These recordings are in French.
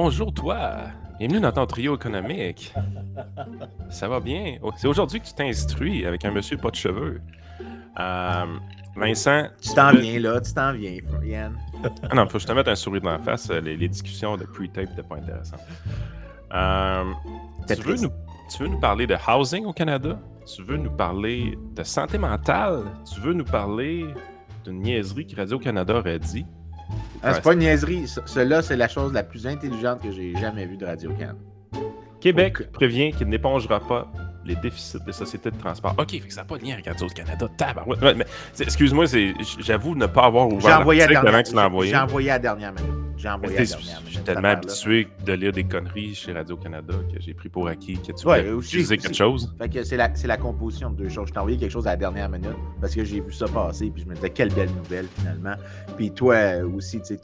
Bonjour toi, bienvenue dans ton trio économique. Ça va bien? Oh, C'est aujourd'hui que tu t'instruis avec un monsieur pas de cheveux. Euh, Vincent. Tu t'en viens là, tu t'en viens, Yann. Ah non, faut que je te mette un sourire dans la face. Les, les discussions de pre-tape n'étaient pas intéressantes. Euh, tu, veux nous, tu veux nous parler de housing au Canada? Tu veux nous parler de santé mentale? Tu veux nous parler d'une niaiserie que Radio-Canada aurait dit? Ah, c'est pas une niaiserie. Ce- Cela, c'est la chose la plus intelligente que j'ai jamais vue de Radio Can. Québec prévient qu'il n'épongera pas les déficits des sociétés de transport. OK, fait que ça n'a pas de lien avec Radio-Canada. Tabarouette. Ouais, mais, Excuse-moi, j'avoue ne pas avoir J'ai ouvert envoyé, à l'article la avant que tu l'as dernière- envoyé. j'ai envoyé à la dernière minute. J'ai envoyé la dernière Je suis tellement habitué de lire des conneries chez Radio-Canada que j'ai pris pour acquis que tu Ouais, voulais aussi, utiliser aussi. quelque chose. Fait que c'est la, c'est la composition de deux choses. Je t'ai envoyé quelque chose à la dernière minute parce que j'ai vu ça passer puis je me disais quelle belle nouvelle finalement. Puis toi euh, aussi, tu sais,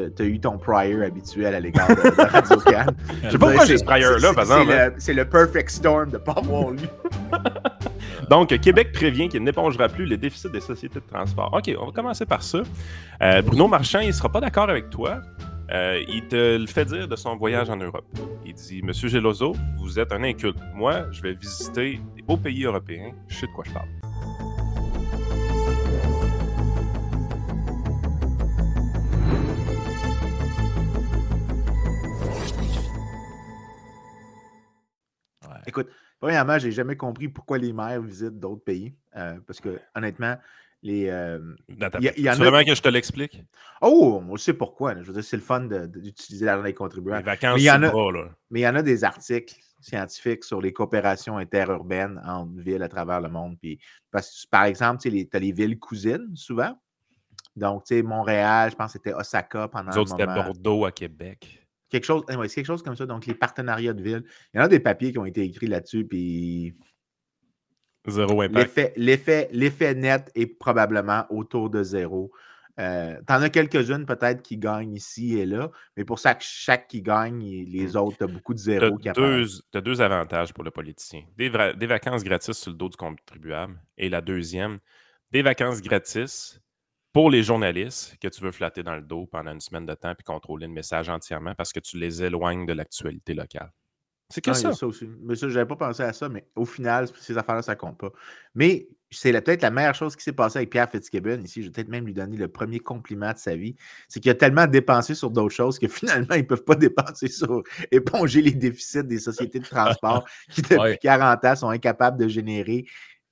t'as eu ton prior habituel à l'égard de, de Radio Can. Je sais pas pourquoi j'ai C'est- ce prior-là, c'est- par exemple. c'est hein. le- C'est le perfect storm de pas avoir lu. Donc, Québec prévient qu'il n'épongera plus les déficits des sociétés de transport. OK, on va commencer par ça. Euh, Bruno Marchand, il ne sera pas d'accord avec toi. Euh, il te le fait dire de son voyage en Europe. Il dit Monsieur Geloso, vous êtes un inculte. Moi, je vais visiter des beaux pays européens. Je sais de quoi je parle. Écoute, premièrement, j'ai jamais compris pourquoi les maires visitent d'autres pays. euh, parce que, honnêtement, les. euh, Attends, Il y a- il y en tu a- veux vraiment que je te l'explique? Oh, on sait pourquoi. là. Je veux dire, c'est le fun de- d'utiliser l'argent des contribuables. Les vacances Mais il y en a- bras, là. Mais il y en a des articles scientifiques sur les coopérations interurbaines entre villes à travers le monde. Puis, parce que, par exemple, tu as les villes cousines, souvent. Donc, tu sais, Montréal, je pense que c'était Osaka pendant Nous un autres, c'était moment. Bordeaux à Québec. Quelque chose, anyway, c'est quelque chose comme ça. Donc, les partenariats de villes. Il y en a des papiers qui ont été écrits là-dessus, puis Zéro impact. l'effet, net est probablement autour de zéro. Euh, T'en as quelques-unes peut-être qui gagnent ici et là, mais pour ça, chaque qui gagne, les autres, t'as beaucoup de Tu zéros qui as deux, t'as deux avantages pour le politicien. Des, des vacances gratis sur le dos du contribuable. Et la deuxième, des vacances gratis pour les journalistes que tu veux flatter dans le dos pendant une semaine de temps puis contrôler le message entièrement parce que tu les éloignes de l'actualité locale? C'est que ça. ça aussi. Mais ça, j'avais pas pensé à ça, mais au final, ces affaires-là, ça compte pas. Mais c'est peut-être la meilleure chose qui s'est passée avec Pierre Fitzgibbon ici. Je vais peut-être même lui donner le premier compliment de sa vie. C'est qu'il a tellement dépensé sur d'autres choses que finalement, ils ne peuvent pas dépenser sur éponger les déficits des sociétés de transport qui, depuis Ouais. 40 ans, sont incapables de générer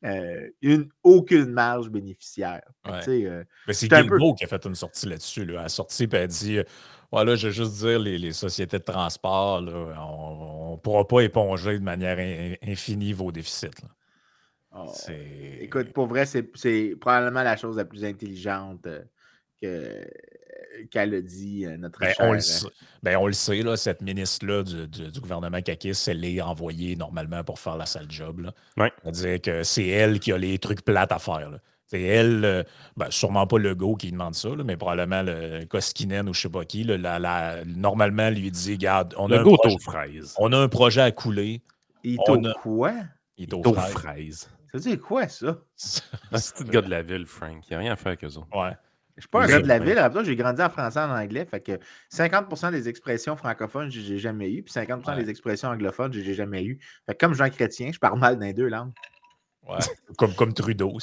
euh, une, aucune marge bénéficiaire. Ouais. euh, Mais c'est un peu- Guilbeault qui a fait une sortie là-dessus. Là. Elle a sorti et elle a dit euh, Voilà, je vais juste dire, les, les sociétés de transport, là, on ne pourra pas éponger de manière in- infinie vos déficits. là. oh, C'est- Écoute, pour vrai, c'est probablement la chose la plus intelligente euh, que- qu'elle a dit, euh, notre Ben, chère, on, le euh, sait, ben, on le sait, là, cette ministre-là du, du- du gouvernement Kakis, elle est envoyée normalement pour faire la sale job. là. Ouais. C'est-à-dire que c'est elle qui a les trucs plates à faire. là. C'est elle, euh, ben, sûrement pas le go qui demande ça, là, mais probablement le Koskinen ou je sais pas qui, là, la- la- normalement lui dit Garde, on a, Le un projet, aux fraises. on a un projet à couler, Il on est au a- quoi? il est aux Aux fraises. fraises. Ça veut dire quoi, ça? Un petit gars de la ville, Frank. Il n'y a rien à faire avec eux autres. Ouais. Je suis pas un gars de la ville. Rappelle-toi, j'ai grandi en français et en anglais. Fait que 50% des expressions francophones, je les ai jamais eues. Puis 50 Ouais. des expressions anglophones, je les ai jamais eues. Fait que comme Jean Chrétien, je parle mal dans les deux langues. Ouais. comme, comme Trudeau.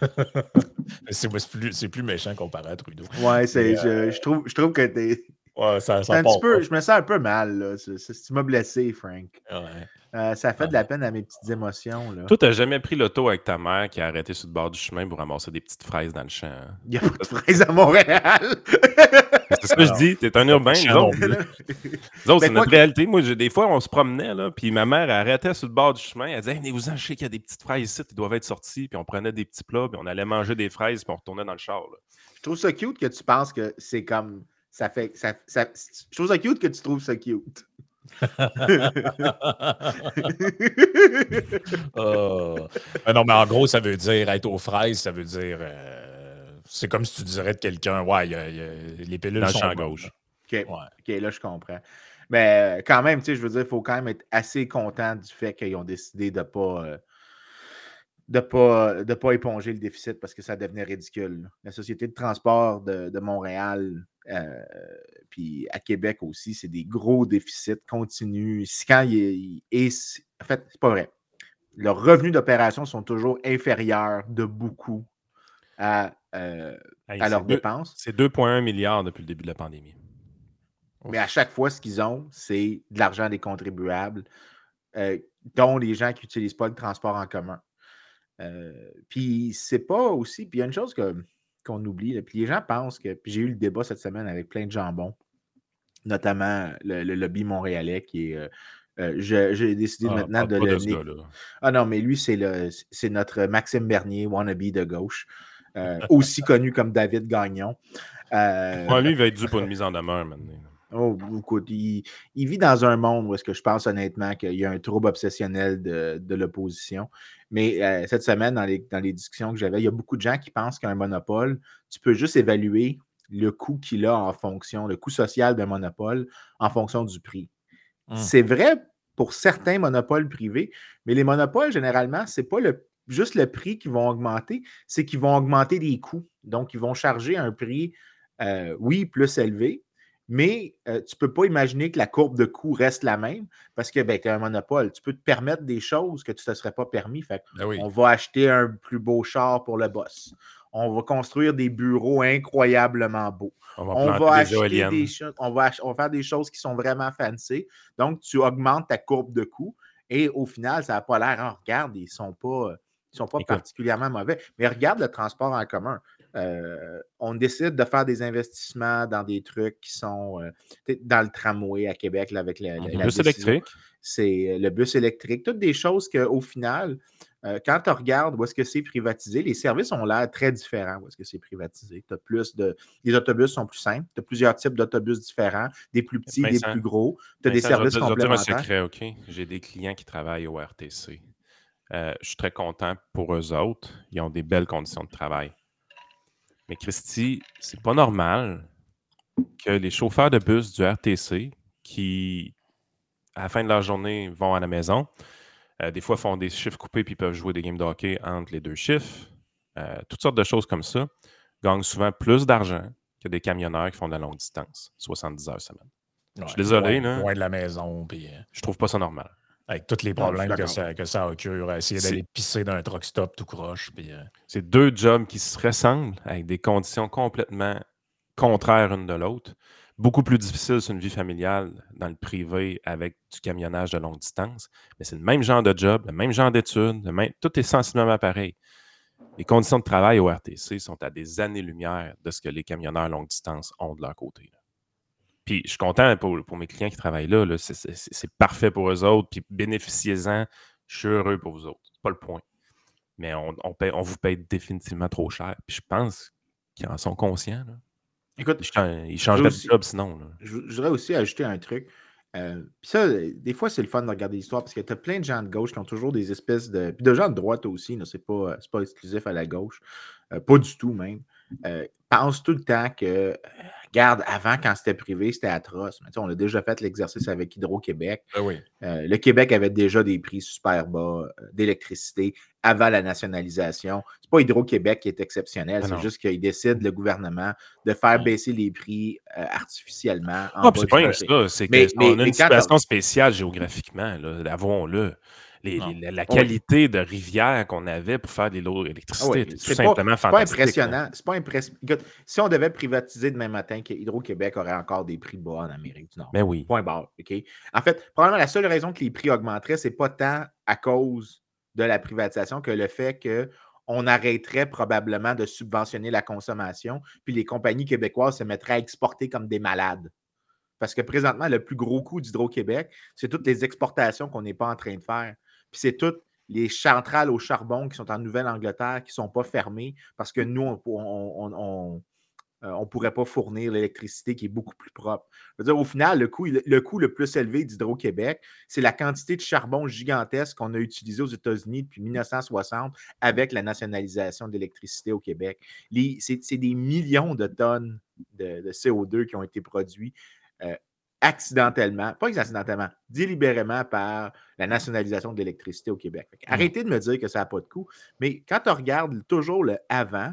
c'est plus, plus méchant comparé à Trudeau. Ouais, Mais, je, je trouve, je trouve que t'es. Ouais, ça, c'est ça un part petit peu, je me sens un peu mal, là. Tu m'as blessé, Frank. Ouais. Euh, ça fait de la peine à mes petites émotions, là. Toi, t'as jamais pris l'auto avec ta mère qui a arrêté sur le bord du chemin pour ramasser des petites fraises dans le champ. hein? Il y a pas de fraises à Montréal. C'est ça que je dis, t'es un urbain. Nous autres, autres, Ben, c'est notre que- réalité. Moi, des fois, on se promenait, là, puis ma mère arrêtait sur le bord du chemin. Elle disait hey, je sais qu'il y a des petites fraises ici, qui doivent être sorties. Puis on prenait des petits plats, puis on allait manger des fraises, puis on retournait dans le char. là. Je trouve ça cute que tu penses que c'est comme. Ça fait. Ça, ça- je trouve ça cute que tu trouves ça cute. Mais non, mais en gros, ça veut dire être aux fraises, ça veut dire. euh, c'est comme si tu dirais de quelqu'un, ouais, il y a- il y a- les pilules Dans sont bonnes, gauche. Ouais. OK, là, je comprends. Mais euh, quand même, tu sais, je veux dire, il faut quand même être assez content du fait qu'ils ont décidé de ne pas, euh, de ne pas, de pas éponger le déficit parce que ça devenait ridicule. La Société de transport de, Montréal, euh, puis à Québec aussi, c'est des gros déficits continus. Quand il, en fait, c'est pas vrai. Leurs revenus d'opération sont toujours inférieurs de beaucoup à, euh, à leurs dépenses. C'est 2,1 milliards depuis le début de la pandémie. Mais à chaque fois, ce qu'ils ont, c'est de l'argent des contribuables, euh, dont les gens qui n'utilisent pas le transport en commun. Euh, puis c'est pas aussi. Puis il y a une chose qu'on oublie. puis les gens pensent que. Puis j'ai eu le débat cette semaine avec plein de jambons, notamment le, lobby montréalais qui est. Euh, j'ai décidé ah, maintenant de le. ah non, mais lui, c'est notre Maxime Bernier, wannabe de gauche. aussi connu comme David Gagnon. Euh, lui, il va être dû pour une mise en demeure maintenant. Oh, écoute, il, vit dans un monde où est-ce que je pense honnêtement qu'il y a un trouble obsessionnel de, l'opposition. Mais euh, cette semaine, dans les, dans les discussions que j'avais, il y a beaucoup de gens qui pensent qu'un monopole, tu peux juste évaluer le coût qu'il a en fonction, le coût social d'un monopole en fonction du prix. Hum. C'est vrai pour certains monopoles privés, mais les monopoles, généralement, ce n'est pas le, juste le prix qui vont augmenter, c'est qu'ils vont augmenter les coûts. Donc, ils vont charger un prix, euh, oui, plus élevé, mais euh, tu ne peux pas imaginer que la courbe de coût reste la même parce que ben, tu as un monopole. Tu peux te permettre des choses que tu ne te serais pas permis. Fait ben On va acheter un plus beau char pour le boss. On va construire des bureaux incroyablement beaux. On va, acheter des choses. On va, faire des choses qui sont vraiment fancy. Donc, tu augmentes ta courbe de coût et au final, ça n'a pas l'air. Hein, regarde, ils ne sont pas, sont pas particulièrement mauvais. Mais regarde le transport en commun. Euh, on décide de faire des investissements dans des trucs qui sont euh, dans le tramway à Québec avec la, le bus électrique. C'est euh, le bus électrique. Toutes des choses qu'au final, quand tu regardes où est-ce que c'est privatisé, les services ont l'air très différents où est-ce que c'est privatisé. As plus de, les autobus sont plus simples. Tu as plusieurs types d'autobus différents, des plus petits, des plus gros. Tu as des services complémentaires. Je un secret, J'ai des clients qui travaillent au RTC. je suis très content pour eux autres. Ils ont des belles conditions de travail. Mais Christy, c'est pas normal que les chauffeurs de bus du RTC qui, à la fin de leur journée, vont à la maison, euh, des fois font des chiffres coupés puis peuvent jouer des games de hockey entre les deux chiffres, euh, toutes sortes de choses comme ça, gagnent souvent plus d'argent que des camionneurs qui font de la longue distance, 70 heures semaine. je suis désolé. Loin, loin de la maison. Puis... Euh, je trouve pas ça normal. Avec tous les problèmes que, ça, que ça occure, essayer d'aller pisser d'un truck stop tout croche. Euh c'est deux jobs qui se ressemblent avec des conditions complètement contraires une de l'autre. Beaucoup plus difficile sur une vie familiale dans le privé avec du camionnage de longue distance. Mais c'est le même genre de job, le même genre d'études, tout est sensiblement pareil. Les conditions de travail au RTC sont à des années-lumière de ce que les camionneurs longue distance ont de leur côté. Puis je suis content pour, mes clients qui travaillent là. c'est parfait pour eux autres. Puis bénéficiez-en. Je suis heureux pour vous autres. Pas le point. Mais on, on, vous paye définitivement trop cher. Puis je pense qu'ils en sont conscients. Écoute, ils, changeraient de job sinon. Je, voudrais aussi ajouter un truc. Euh, puis ça, des fois, c'est le fun de regarder l'histoire parce que tu as plein de gens de gauche qui ont toujours des espèces de. Puis de gens de droite aussi, c'est pas, pas exclusif à la gauche. Euh, pas du tout même. Euh, pense tout le temps que Regarde, avant, quand c'était privé, c'était atroce. Mais, on a déjà fait l'exercice avec Hydro-Québec. Ben euh, le Québec avait déjà des prix super bas euh, d'électricité avant la nationalisation. C'est pas Hydro-Québec qui est exceptionnel, ben c'est juste qu'il décide, le guvernement, de faire baisser les prix euh, artificiellement. Ah, c'est pas ça. C'est qu'on a une situation spéciale géographiquement, la, qualité de rivière qu'on avait pour faire des lots d'électricité ah tout simplement fantastique. Pas impressionnant. C'est pas impressionnant. Si on devait privatiser demain matin, Hydro-Québec aurait encore des prix bas en Amérique du Nord. Mais ben oui. Point barre. En fait, probablement la seule raison que les prix augmenteraient, c'est pas tant à cause de la privatisation que le fait que on arrêterait probablement de subventionner la consommation, puis les compagnies québécoises se mettraient à exporter comme des malades. Parce que présentement, le plus gros coût d'Hydro-Québec, c'est toutes les exportations qu'on n'est pas en train de faire. Puis c'est toutes les centrales au charbon qui sont en Nouvelle-Angleterre qui ne sont pas fermées parce que nous, on ne euh, pourrait pas fournir l'électricité qui est beaucoup plus propre. au final, le coût, le plus élevé d'Hydro-Québec, c'est la quantité de charbon gigantesque qu'on a utilisé aux États-Unis depuis 1960 avec la nationalisation de l'électricité au Québec. C'est des millions de tonnes de, CO2 qui ont été produits. Euh, accidentellement, pas accidentellement, délibérément par la nationalisation de l'électricité au Québec. Arrêtez de me dire que ça n'a pas de coût, mais quand on regarde toujours le avant,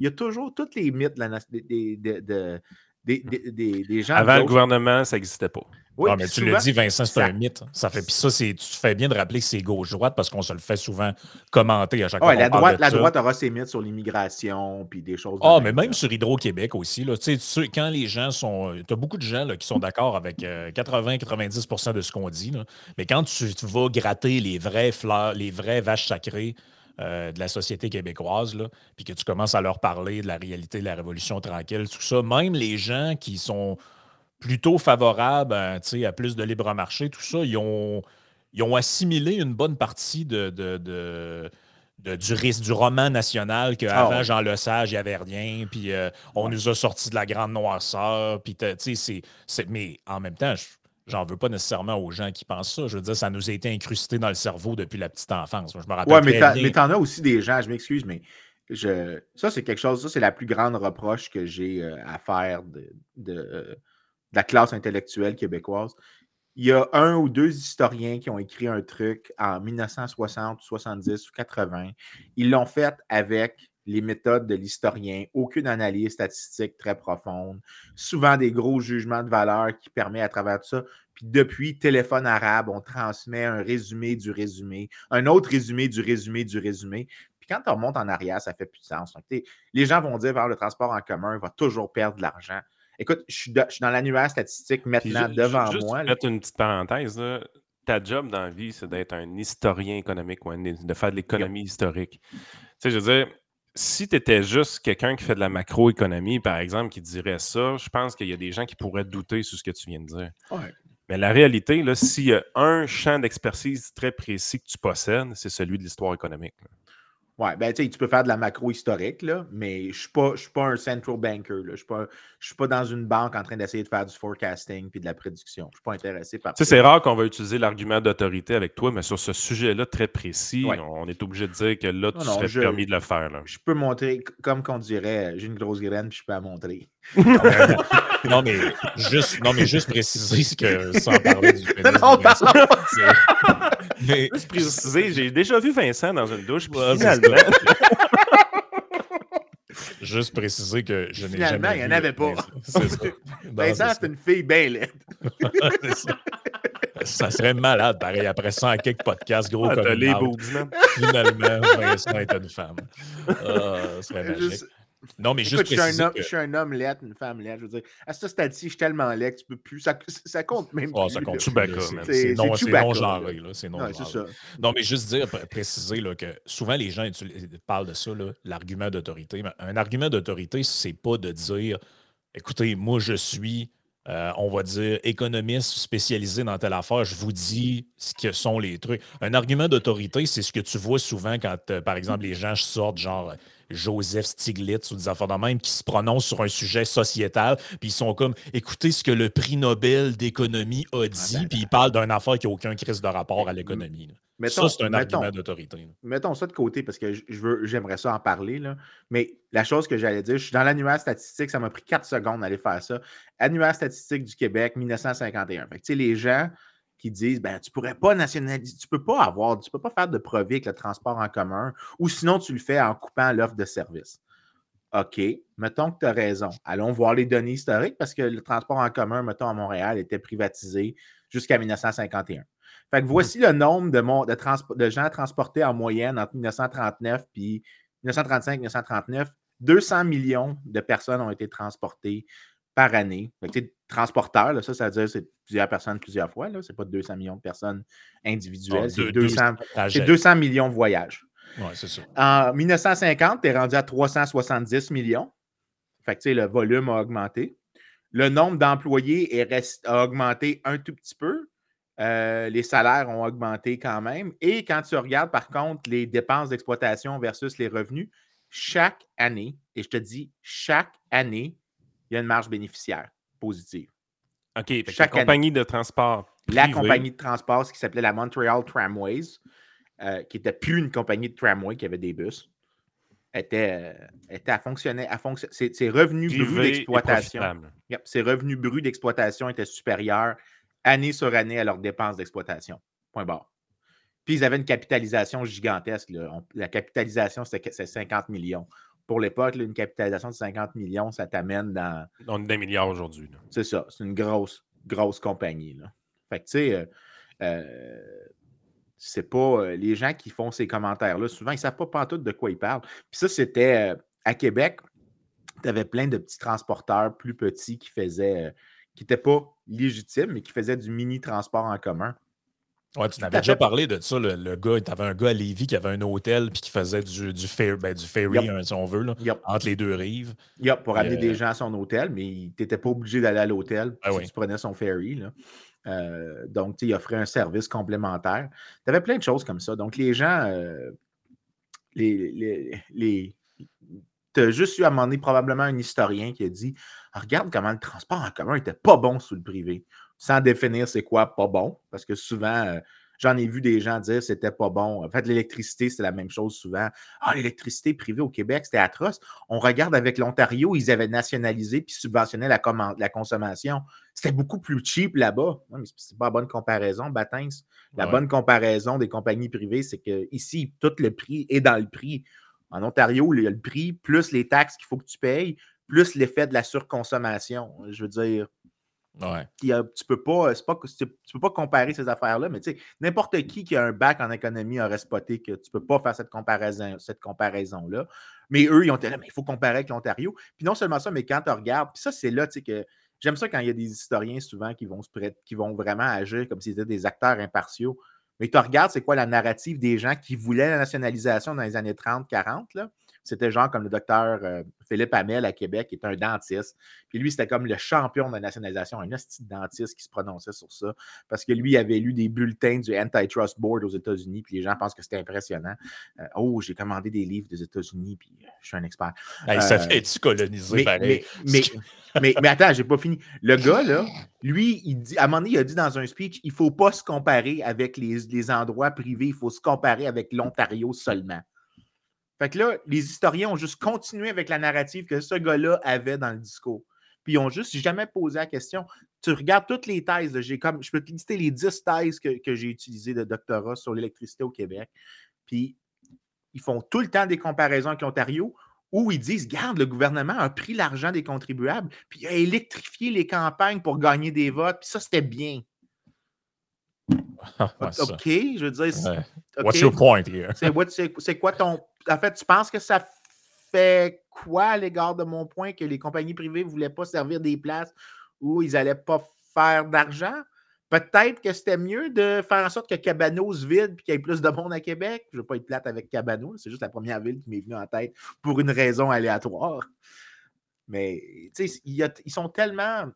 il y a toujours toutes les mythes de, des, gens. Avant le gouvernement, ça n'existait pas. Oui, mais tu le dis, Vincent, c'est un mythe. Ça fait, puis ça, tu fais bien de rappeler que c'est gauche-droite parce qu'on se le fait souvent commenter à chaque fois. la, droite, la droite aura ses mythes sur l'immigration puis des choses. Ah, mais même sur Hydro-Québec aussi. Là, quand les gens sont. Tu as beaucoup de gens là, qui sont d'accord avec 80-90% euh, de ce qu'on dit. mais quand tu, vas gratter les vraies fleurs, les vraies vaches sacrées, euh, de la société québécoise, là, puis que tu commences à leur parler de la réalité de la Révolution tranquille, tout ça, même les gens qui sont plutôt favorables à, à plus de libre marché, tout ça, ils ont, ils ont assimilé une bonne partie de, de, du, du roman national qu'avant ah Jean Lesage, il n'y avait rien, puis euh, on nous a sorti de la grande noirceur, puis c'est, mais en même temps, je, J'en veux pas nécessairement aux gens qui pensent ça. Je veux dire, ça nous a été incrusté dans le cerveau depuis la petite enfance. Je me rappelle. Ouais, mais t'en as aussi des gens, je m'excuse, mais je, ça, c'est quelque chose, ça, c'est la plus grande reproche que j'ai euh, à faire de, de, la classe intellectuelle québécoise. Il y a un ou deux historiens qui ont écrit un truc en 1960, 70 ou 80. Ils l'ont fait avec les méthodes de l'historien, aucune analyse statistique très profonde, souvent des gros jugements de valeur qui permettent à travers tout ça. Puis depuis téléphone arabe, on transmet un résumé du résumé, un autre résumé du résumé du résumé. Puis quand on remonte en arrière, ça fait plus de sens. les gens vont dire, le transport en commun va toujours perdre de l'argent. Écoute, je suis, dans l'annuaire statistique maintenant devant moi. Je mettre une petite parenthèse. Ta job dans la vie, c'est d'être un historien économique, de faire de l'économie historique. Tu sais, je veux dire, si tu étais juste quelqu'un qui fait de la macroéconomie, par exemple, qui dirait ça, je pense qu'il y a des gens qui pourraient douter sur ce que tu viens de dire. Mais la réalité, s'il y a un champ d'expertise très précis que tu possèdes, c'est celui de l'histoire économique. Oui, ben, tu peux faire de la macro historique, là, mais je ne suis, pas, un central banker. Je ne suis, pas, suis pas dans une banque en train d'essayer de faire du forecasting puis de la prédiction. Je ne suis pas intéressé par ça. C'est rare qu'on va utiliser l'argument d'autorité avec toi, mais sur ce sujet-là très précis, on est obligé de dire que là, tu serais permis de le faire. Je peux montrer, comme qu'on dirait, j'ai une grosse graine puis je peux la montrer. non, mais juste, non, mais juste préciser que sans parler du pénis. mais... Juste préciser, j'ai déjà vu Vincent dans une douche, finalement. Juste préciser que je n'ai jamais. Finalement, il n'y en avait pas. Vincent, c'est une fille belle. ça. serait malade, pareil, après ça, en quelques podcasts, gros ah, comme les Finalement, Vincent est une femme. Ah, ça serait magique. Non, mais juste je, suis un homme, je suis un homme laid, une femme laide. Je veux dire, à ce stade-ci, je suis tellement laid que tu peux plus. Ça, ça compte même oh, plus. Ça compte Chewbacca, C'est non, genré. C'est non, ça. non, mais juste dire, préciser là, que souvent les gens parlent de ça, l'argument d'autorité. Un argument d'autorité, c'est pas de dire écoutez, moi je suis. Euh, on va dire, économiste spécialisé dans telle affaire, je vous dis ce que sont les trucs. Un argument d'autorité, c'est ce que tu vois souvent quand, euh, par exemple, les gens sortent genre Joseph Stiglitz ou des affaires de même qui se prononcent sur un sujet sociétal, puis ils sont comme écoutez ce que le prix Nobel d'économie a dit, ben, puis ils parlent d'une affaire qui n'a aucun crise de rapport à l'économie. Ça, c'est un argument d'autorité. Mettons ça de côté parce que j'aimerais ça en parler. Là. Mais la chose que j'allais dire, je suis dans l'annuaire statistique, ça m'a pris quatre secondes d'aller faire ça. Annuaire statistique du Québec, 1951. Fait les gens qui disent ben, tu pourrais pas nationaliser, tu peux pas avoir, tu peux pas faire de profit avec le transport en commun, ou sinon tu le fais en coupant l'offre de service. OK, mettons que tu as raison. Allons voir les données historiques parce que le transport en commun, mettons, à Montréal, était privatisé jusqu'à 1951. Fait que mmh voici le nombre de, de, gens transportés en moyenne entre 1939 puis 1935-1939. 200 millions de personnes ont été transportées par année. Transporteur, là, ça, ça veut dire c'est plusieurs personnes plusieurs fois. Ce n'est pas 200 millions de personnes individuelles. c'est 200, millions de voyages. Ouais, c'est ça. En 1950, tu es rendu à 370 millions. Fait que, le volume a augmenté. Le nombre d'employés est a augmenté un tout petit peu. Euh, les salaires ont augmenté quand même. Et quand tu regardes, par contre, les dépenses d'exploitation versus les revenus, chaque année, et je te dis chaque année, il y a une marge bénéficiaire positive. OK. Chaque la compagnie de transport. La compagnie de transport, ce qui s'appelait la Montreal Tramways, euh, qui n'était plus une compagnie de tramway qui avait des bus. était, était à fonctionner, à fonction... ses, ses revenus bruts Privé d'exploitation. Yep, ses revenus bruts d'exploitation étaient supérieurs année sur année à leurs dépenses d'exploitation. Point barre. Puis ils avaient une capitalisation gigantesque. là. On- la capitalisation, c'était que- c'est 50 millions. Pour l'époque, une capitalisation de 50 millions, ça t'amène dans. On est d'un milliard aujourd'hui. C'est ça, c'est une grosse, grosse compagnie. Là. Fait que, tu sais, euh, euh, c'est pas. euh, les gens qui font ces commentaires-là, souvent, ils ne savent pas pantoute de quoi ils parlent. Puis ça, c'était à Québec, tu avais plein de petits transporteurs plus petits qui faisaient. qui n'étaient pas légitimes, mais qui faisaient du mini-transport en commun. Ouais, tu n'avais déjà fait. parlé de ça, le, le gars, tu avais un gars à Lévis qui avait un hôtel puis qui faisait du, du, fer- ben, du ferry, hein, si on veut, là, entre les deux rives. Pour amener euh, des gens à son hôtel, mais tu n'étais pas obligé d'aller à l'hôtel Ah si oui. tu prenais son ferry. là. Euh, donc, il offrait un service complémentaire. Tu avais plein de choses comme ça. Donc, les gens, euh, les, les, les- tu as juste eu à donné probablement un historien qui a dit Ah, Regarde comment le transport en commun était pas bon sous le privé, sans définir c'est quoi pas bon, parce que souvent, euh, j'en ai vu des gens dire c'était pas bon. En fait, l'électricité, c'est la même chose souvent. Ah, l'électricité privée au Québec, c'était atroce. On regarde avec l'Ontario, ils avaient nationalisé puis subventionné la, consommation. C'était beaucoup plus cheap là-bas. Mais c'est- c'est pas la bonne comparaison, Batins. La Ouais. bonne comparaison des compagnies privées, c'est que ici, tout le prix est dans le prix. En Ontario, il y a le prix, plus les taxes qu'il faut que tu payes, plus l'effet de la surconsommation. Je veux dire, A- tu peux tu peux pas comparer ces affaires-là, mais tu sais, n'importe qui qui a un bac en économie aurait spoté que tu peux pas faire cette comparaison, cette comparaison-là. Mais eux, ils ont été là, mais il faut comparer avec l'Ontario. Puis non seulement ça, mais quand tu regardes, puis ça, c'est là, tu sais, que j'aime ça quand il y a des historiens souvent qui vont se prêter, qui vont vraiment agir comme s'ils étaient des acteurs impartiaux. Mais tu regardes, c'est quoi la narrative des gens qui voulaient la nationalisation dans les années 30-40, là? C'était genre comme le docteur euh, Philippe Hamel à Québec, qui est un dentiste. Puis lui, c'était comme le champion de la nationalisation, un hostie de dentiste qui se prononçait sur ça. Parce que lui, il avait lu des bulletins du Antitrust Board aux États-Unis, puis les gens pensent que c'était impressionnant. Euh, oh, j'ai commandé des livres des États-Unis, puis euh, je suis un expert. Hey, ça fait-tu coloniser Mais, pareil? mais, mais, mais, mais attends, j'ai pas fini. Le gars, là, lui, il dit, à un moment donné, il a dit dans un speech il faut pas se comparer avec les, les endroits privés, il faut se comparer avec l'Ontario seulement. Fait que là, les historiens ont juste continué avec la narrative que ce gars-là avait dans le discours. Puis ils ont juste jamais posé la question. Tu regardes toutes les thèses, j'ai comme, je peux te lister les 10 thèses que, que j'ai utilisées de doctorat sur l'électricité au Québec. Puis ils font tout le temps des comparaisons avec l'Ontario où ils disent Garde, le gouvernement a pris l'argent des contribuables, puis il a électrifié les campagnes pour gagner des votes, puis ça, c'était bien. Ouais, ça. OK, je veux dire, Ouais. What's your point here? c'est quoi ton. En fait, tu penses que ça fait quoi à l'égard de mon point que les compagnies privées ne voulaient pas servir des places où ils n'allaient pas faire d'argent? Peut-être que c'était mieux de faire en sorte que Cabano se vide et qu'il y ait plus de monde à Québec. Je ne veux pas être plate avec Cabano, c'est juste la première ville qui m'est venue en tête pour une raison aléatoire. Mais tu sais, il y a- ils sont tellement.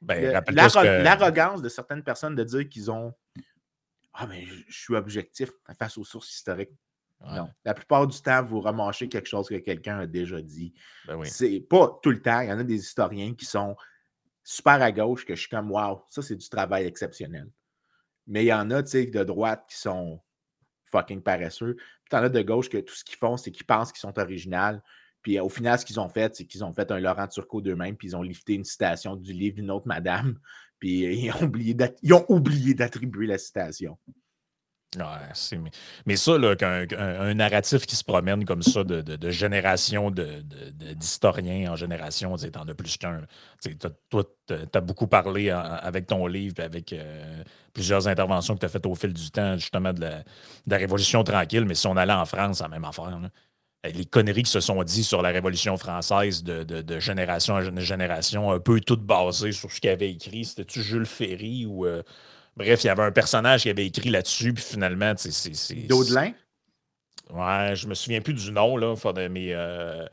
Ben, que- L'arrogance de certaines personnes de dire qu'ils ont. Ah, mais je suis objectif face aux sources historiques. Ouais, Non. La plupart du temps, vous remarchez quelque chose que quelqu'un a déjà dit. ben oui. C'est pas tout le temps. Il y en a des historiens qui sont super à gauche que je suis comme Wow, ça c'est du travail exceptionnel. Mais il y en a, tu sais, de droite qui sont fucking paresseux. Puis t'en as de gauche que tout ce qu'ils font, c'est qu'ils pensent qu'ils sont originaux. Puis euh, au final, ce qu'ils ont fait, c'est qu'ils ont fait un Laurent Turcot d'eux-mêmes, puis ils ont lifté une citation du livre d'une autre madame, puis euh, ils ont oublié d'attribuer la citation. Mais, ça, là, un, narratif qui se promène comme ça de, de- de génération de- de- d'historiens en génération, tu t'en as plus qu'un. Toi, tu as beaucoup parlé en- avec ton livre avec euh, plusieurs interventions que tu as faites au fil du temps, justement, de la, Révolution tranquille. Mais si on allait en France, c'est la même affaire. Euh, Les conneries qui se sont dites sur la Révolution française de, de- de génération en gén- génération, un peu toutes basées sur ce qu'il avait écrit. C'était-tu Jules Ferry ou. euh, Bref, il y avait un personnage qui avait écrit là-dessus, puis finalement, tu sais, c'est. Daudelin, Ouais, je me souviens plus du nom, là, mais euh,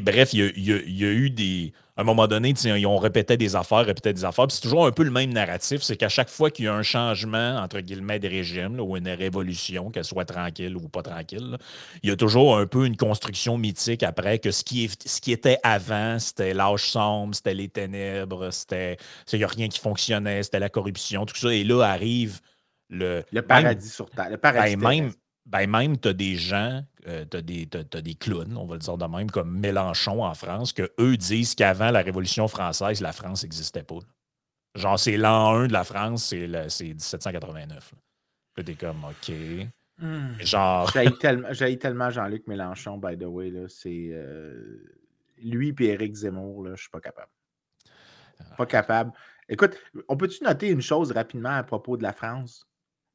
bref, il y a, il y a- il y a eu des. À un moment donné, ont répété des affaires, répété des affaires. puis c'est toujours un peu le même narratif. C'est qu'à chaque fois qu'il y a un changement, entre guillemets, de régime, là, ou une révolution, qu'elle soit tranquille ou pas tranquille, là, il y a toujours un peu une construction mythique après que ce qui, est- ce qui était avant, c'était l'âge sombre, c'était les ténèbres, c'était. Il n'y a rien qui fonctionnait, c'était la corruption, tout ça. Et là arrive le. le même- paradis sur Terre. Le paradis ben, même, ben même, tu as des gens, euh, tu as, des clowns, on va le dire de même, comme Mélenchon en France, que eux disent qu'avant la Révolution française, la France n'existait pas. Genre, c'est l'an 1 de la France, c'est 1789. Là, t'es comme, OK. Hmm. Genre. J'ai tellement, Jean-Luc Mélenchon, by the way. C'est euh, lui et Éric Zemmour, je suis pas capable. Pas capable. Écoute, on peut-tu noter une chose rapidement à propos de la France?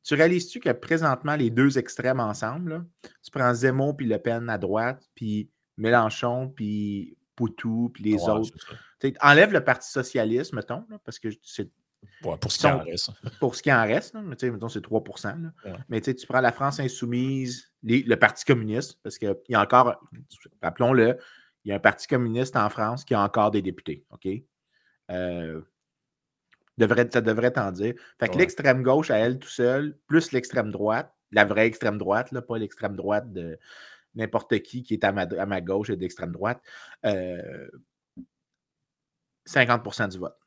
Tu réalises-tu que présentement, les deux extrêmes ensemble, tu prends Zemmour puis Le Pen à droite, puis Mélenchon, puis Poutou, puis les autres? Enlève le Parti socialiste, mettons, parce que c'est. pour ce qui en reste. Pour ce qui en reste, mais mettons, c'est 3% Mais tu prends la France insoumise, le Parti communiste, parce qu'il y a encore, rappelons-le, il y a un Parti communiste en France qui a encore des députés. OK? Euh, devrait, ça devrait t'en dire. Fait que l'extrême gauche à elle tout seul, plus l'extrême droite, la vraie extrême droite, là, pas l'extrême droite de n'importe qui qui est à ma, à ma gauche et d'extrême droite, 50% euh, du vote.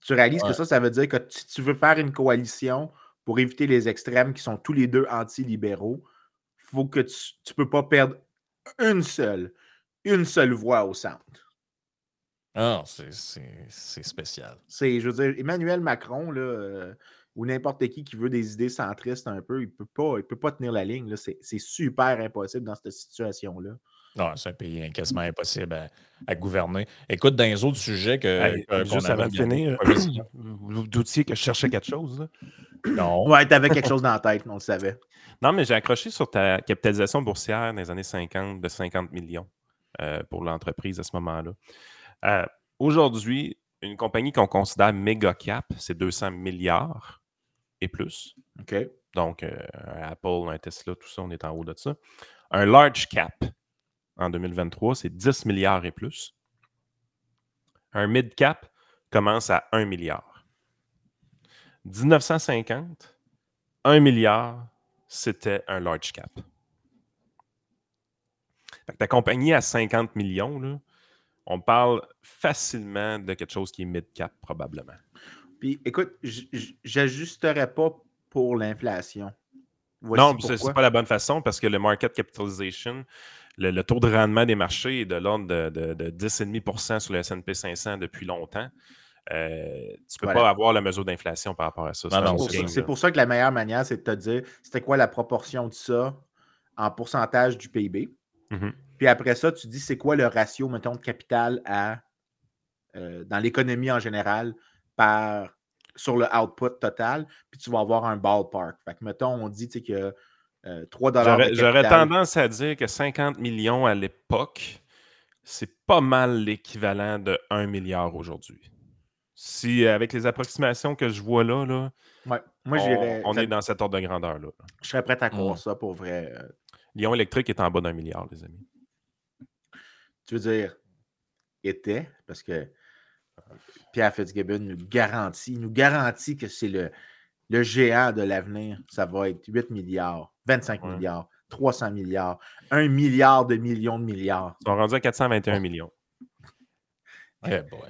Tu réalises que ça, ça veut dire que si tu veux faire une coalition pour éviter les extrêmes qui sont tous les deux anti-libéraux, il faut que tu ne peux pas perdre une seule, une seule voix au centre. Ah, c'est spécial. C'est, je veux dire, Emmanuel Macron, là, euh, ou n'importe qui qui veut des idées centristes un peu, il ne peut, pas, peut pas tenir la ligne. C'est super impossible dans cette situation-là. Non, c'est un pays quasiment impossible à, gouverner. Écoute, dans les autres sujets que. Hey, euh, juste avant de finir, vous doutiez que je cherchais quelque chose. Là? Non. Ouais, tu avais quelque chose dans la tête, on le savait. Non, mais j'ai accroché sur ta capitalisation boursière dans les années 50 de 50 millions euh, pour l'entreprise à ce moment-là. Euh, aujourd'hui, une compagnie qu'on considère méga cap, c'est 200 milliards et plus. OK. Donc, un euh, Apple, un Tesla, tout ça, on est en haut de ça. Un large cap en 2023, c'est 10 milliards et plus. Un mid cap commence à 1 milliard. 1950, 1 milliard, c'était un large cap. ta compagnie à 50 millions, là, on parle facilement de quelque chose qui est mid-cap, probablement. Puis écoute, j'ajusterais pas pour l'inflation. Non, ce n'est pas la bonne façon parce que le market capitalization, le, taux de rendement des marchés est de l'ordre de, de, 10,5% sur le SP 500 depuis longtemps. Euh, tu ne peux pas avoir la mesure d'inflation par rapport à ça. C'est pour, ça que la meilleure manière, c'est de te dire c'était quoi la proportion de ça en pourcentage du PIB. Mm-hmm. Puis après ça, tu dis c'est quoi le ratio, mettons, de capital à, euh, dans l'économie en général par, sur le output total, puis tu vas avoir un ballpark. Fait que, mettons, on dit qu'il y a 3 dollars. J'aurais tendance à dire que 50 millions à l'époque, c'est pas mal l'équivalent de 1 milliard aujourd'hui. Si, avec les approximations que je vois là, là Moi, on, on est dans cet ordre de grandeur-là. Je serais prêt à croire mmh. ça pour vrai. Euh. Lyon électrique est en bas d'un milliard, les amis. Tu veux dire, était, parce que Pierre Fitzgibbon nous garantit, nous garantit que c'est le, le géant de l'avenir. Ça va être 8 milliards, 25 milliards, 300 milliards, 1 milliard de millions de milliards. Ils sont rendus à 421 millions. Eh boy.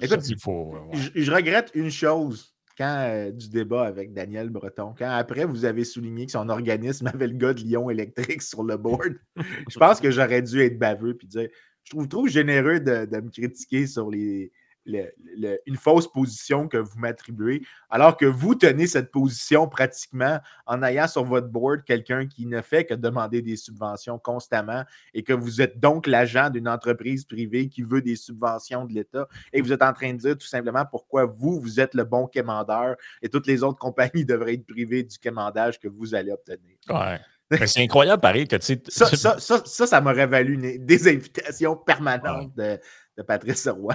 Écoute, je, regrette une chose quand euh, du débat avec Daniel Breton, quand après vous avez souligné que son organisme avait le gars de Lyon électrique sur le board, je pense que j'aurais dû être baveux puis dire je trouve trop généreux de, de me critiquer sur les, une fausse position que vous m'attribuez, alors que vous tenez cette position pratiquement en ayant sur votre board quelqu'un qui ne fait que demander des subventions constamment et que vous êtes donc l'agent d'une entreprise privée qui veut des subventions de l'État et vous êtes en train de dire tout simplement pourquoi vous, vous êtes le bon quémandeur et toutes les autres compagnies devraient être privées du quémandage que vous allez obtenir. Ouais. c'est incroyable, pareil, que tu ça, ça, ça, ça, ça m'aurait valu des invitations permanentes de, de Patrice Roy.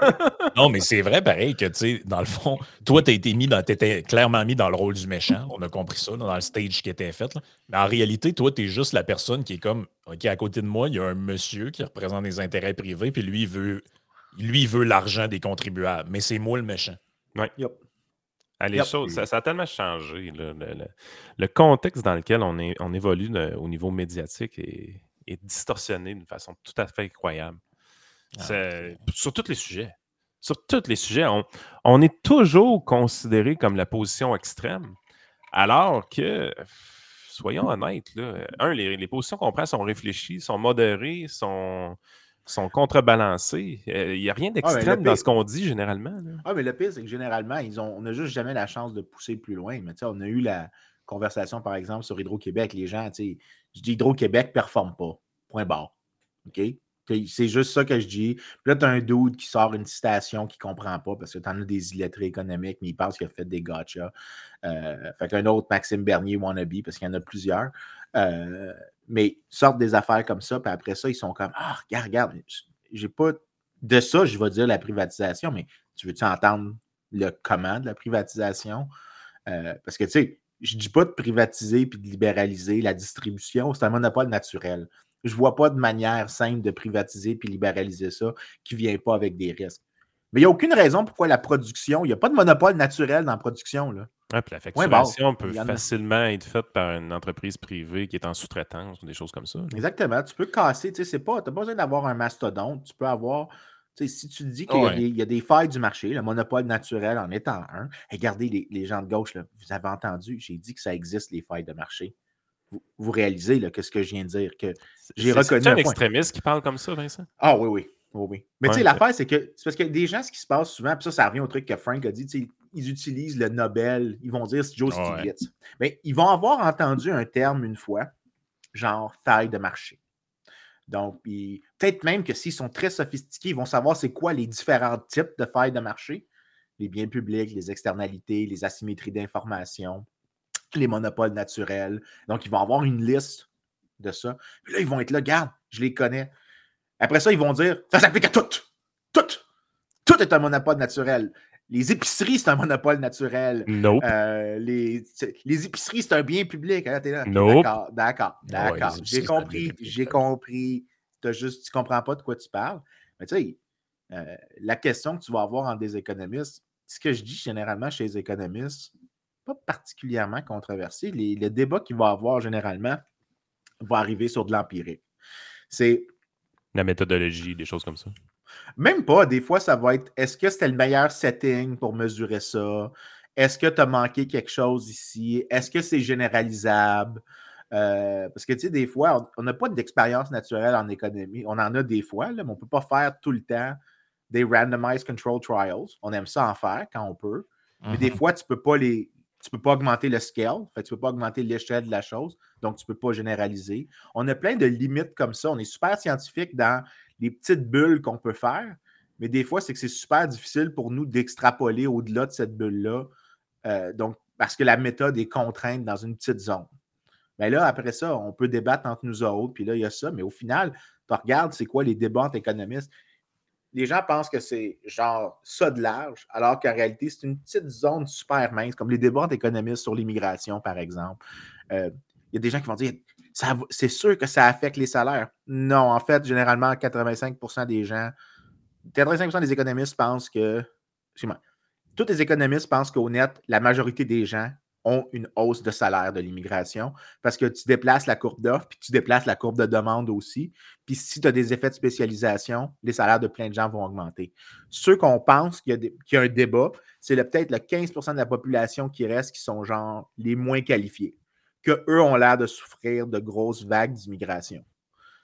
non, mais c'est vrai, pareil, que, tu sais, dans le fond, toi, tu été mis dans, étais clairement mis dans le rôle du méchant. On a compris ça dans le stage qui était fait. Mais en réalité, toi, tu es juste la personne qui est comme, OK, à côté de moi, il y a un monsieur qui représente des intérêts privés, puis lui, il veut, lui, veut l'argent des contribuables. Mais c'est moi le méchant. Oui. Ah, les choses, ça, a tellement changé. Le, contexte dans lequel on, est, on évolue au niveau médiatique est, est distorsionné d'une façon tout à fait incroyable. Ah, sur tous les sujets. Sur tous les sujets. On, est toujours considéré comme la position extrême. Alors que, soyons honnêtes, là, un, les, les positions qu'on prend sont réfléchies, sont modérées, sont, sont contrebalancées. Euh, Il n'y a rien d'extrême dans ce qu'on dit généralement. là. Ah, mais le pire, c'est que généralement, ils ont, on n'a juste jamais la chance de pousser plus loin. Mais tu sais, on a eu la conversation, par exemple, sur Hydro-Québec. Les gens, tu sais, je dis Hydro-Québec ne performe pas. Point barre. OK? C'est juste ça que je dis. Puis là, tu as un dude qui sort une citation qu'il ne comprend pas parce que tu en as des illettrés économiques, mais il pense qu'il a fait des gotcha. Euh, fait qu'un autre, Maxime Bernier wannabe, parce qu'il y en a plusieurs. Euh, mais sortent des affaires comme ça, puis après ça, ils sont comme Ah, regarde, regarde, j'ai pas. De ça, je vais dire la privatisation, mais tu veux-tu entendre le comment de la privatisation? Euh, parce que, tu sais, je dis pas de privatiser puis de libéraliser la distribution, c'est un monopole naturel. Je ne vois pas de manière simple de privatiser puis libéraliser ça qui ne vient pas avec des risques. Mais il n'y a aucune raison pourquoi la production, il n'y a pas de monopole naturel dans la production. Là. Ouais, puis la Ouais, bon, facturation peut facilement être faite par une entreprise privée qui est en sous-traitance ou des choses comme ça. là. Exactement. Tu peux casser, tu sais, c'est pas, tu n'as pas besoin d'avoir un mastodonte. Tu peux avoir, tu sais, si tu dis qu'il y, a Ouais. des- il y a des failles du marché, le monopole naturel en étant un, regardez les, les gens de gauche, là, vous avez entendu, j'ai dit que ça existe, les failles de marché. Vous, vous réalisez là, que ce que je viens de dire, que j'ai C'est- reconnu C'est un extrémiste qui parle comme ça, Vincent? Ah oui, oui. oui, oui. Mais tu sais, l'affaire, c'est que c'est parce que des gens, ce qui se passe souvent, puis ça, ça revient au truc que Frank a dit, tu sais, ils utilisent le Nobel, ils vont dire c'est Joe. Stiglitz. Mais ils vont avoir entendu un terme une fois, genre faille de marché. Donc, peut-être même que s'ils sont très sophistiqués, ils vont savoir c'est quoi les différents types de failles de marché. Les biens publics, les externalités, les asymétries d'information, les monopoles naturels. Donc, ils vont avoir une liste de ça. Puis là, ils vont être là, garde, je les connais. Après ça, ils vont dire ça s'applique à tout. Tout. Tout est un monopole naturel. Les épiceries, c'est un monopole naturel. Nope. Euh, les, les épiceries, c'est un bien public. Hein, là. Nope. D'accord, d'accord, ouais, d'accord. j'ai compris, j'ai compris. Juste, tu comprends pas de quoi tu parles. Mais tu sais, euh, la question que tu vas avoir en des économistes, ce que je dis généralement chez les économistes, pas particulièrement controversé. Les, le débat qu'il va avoir généralement va arriver sur de l'empirique. C'est La méthodologie, des choses comme ça. même pas, des fois, ça va être est-ce que c'était le meilleur setting pour mesurer ça? Est-ce que tu as manqué quelque chose ici? Est-ce que c'est généralisable? Euh, parce que, tu sais, des fois, on n'a pas d'expérience naturelle en économie. On en a des fois, là, mais on ne peut pas faire tout le temps des randomized control trials. On aime ça en faire quand on peut. Mais des Mhm. fois, tu ne peux pas les. Tu peux pas augmenter le scale, fait tu ne peux pas augmenter l'échelle de la chose, donc tu ne peux pas généraliser. On a plein de limites comme ça. On est super scientifique dans les petites bulles qu'on peut faire, mais des fois, c'est que c'est super difficile pour nous d'extrapoler au-delà de cette bulle-là. euh, donc, parce que la méthode est contrainte dans une petite zone. Mais là, après ça, on peut débattre entre nous autres, puis là, il y a ça, mais au final, tu regardes, c'est quoi les débats entre économistes. Les gens pensent que c'est genre ça de large, alors qu'en réalité, c'est une petite zone super mince, comme les débats entre économistes sur l'immigration, par exemple. Euh, Il y a des gens qui vont dire c'est sûr que ça affecte les salaires. Non, en fait, généralement, 85% des gens, 85% des économistes pensent que. Excuse-moi. Tous les économistes pensent qu'au net, la majorité des gens ont une hausse de salaire de l'immigration parce que tu déplaces la courbe d'offre puis tu déplaces la courbe de demande aussi. Puis si tu as des effets de spécialisation, les salaires de plein de gens vont augmenter. Ceux qu'on pense qu'il y, a un débat, c'est peut-être le 15% de la population qui reste qui sont genre les moins qualifiés, que eux ont l'air de souffrir de grosses vagues d'immigration.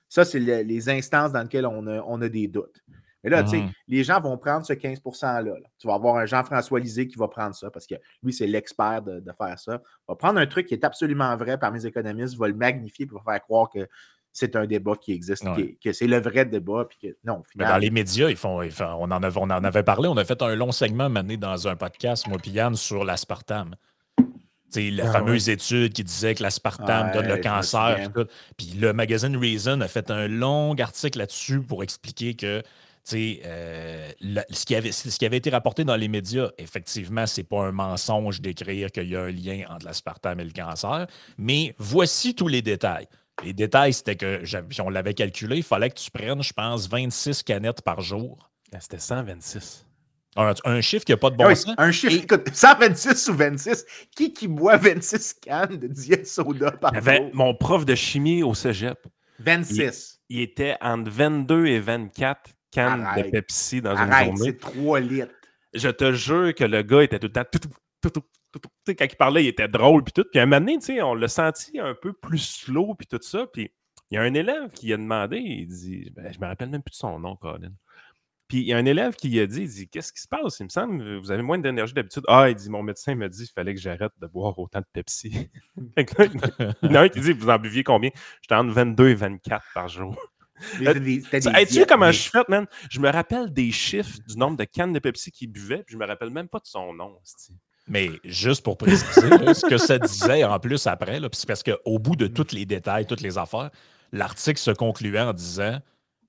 Ça, c'est le- les instances dans lesquelles on a, on a des doutes. Mais là, tu sais, Mhm. les gens vont prendre ce 15 %-là. là. Tu vas avoir un Jean-François Lisée qui va prendre ça parce que lui, c'est l'expert de, de faire ça. Il va prendre un truc qui est absolument vrai par mes économistes, va le magnifier pour faire croire que c'est un débat qui existe, Ouais. que c'est le vrai débat. Puis que, non, dans les médias, ils font, ils font- on, en avait, on en avait parlé, on a fait un long segment mené dans un podcast, moi et Yann, sur l'aspartame. Tu sais, la Ah fameuse étude qui disait que l'aspartame donne le cancer. Puis. Puis le magazine Reason a fait un long article là-dessus pour expliquer que euh, le- ce, qui avait, ce qui avait été rapporté dans les médias, effectivement, c'est pas un mensonge d'écrire qu'il y a un lien entre l'aspartame et le cancer, mais voici tous les détails. Les détails, c'était que, puis on l'avait calculé, il fallait que tu prennes, je pense, 26 canettes par jour. Ah, C'était 126. Un, un chiffre qui n'a pas de bon Ah oui, sens. un chiffre, Et- écoute, 126 ou 26, qui qui boit 26 cannes de diète soda par jour? mon prof de chimie au cégep. 26. Il était entre 22 et 24 Arrête. de Pepsi dans une Arrête, journée. c'est 3 litres. Je te jure que le gars était tout le temps tout, tout, tout, tout, quand il parlait, il était drôle, puis tout. Puis à un moment donné, on l'a senti un peu plus slow, puis tout ça. Puis il y a un élève qui a demandé, il dit, ben, je me rappelle même plus de son nom, Colin. Puis il y a un élève qui a dit, il dit, qu'est-ce qui se passe? Il me semble, vous avez moins d'énergie d'habitude. Ah, il dit, mon médecin m'a dit qu'il fallait que j'arrête de boire autant de Pepsi. il y en a un qui dit, vous en buviez combien? J'étais entre 22 et 24 par jour. Tu sais comment je suis fait, man? Je me rappelle des chiffres du nombre de cannes de Pepsi qu'il buvait, puis je me rappelle même pas de son nom. Mais juste pour préciser, ce que ça disait en plus après, c'est parce qu'au bout de tous les détails, toutes les affaires, l'article se concluait en disant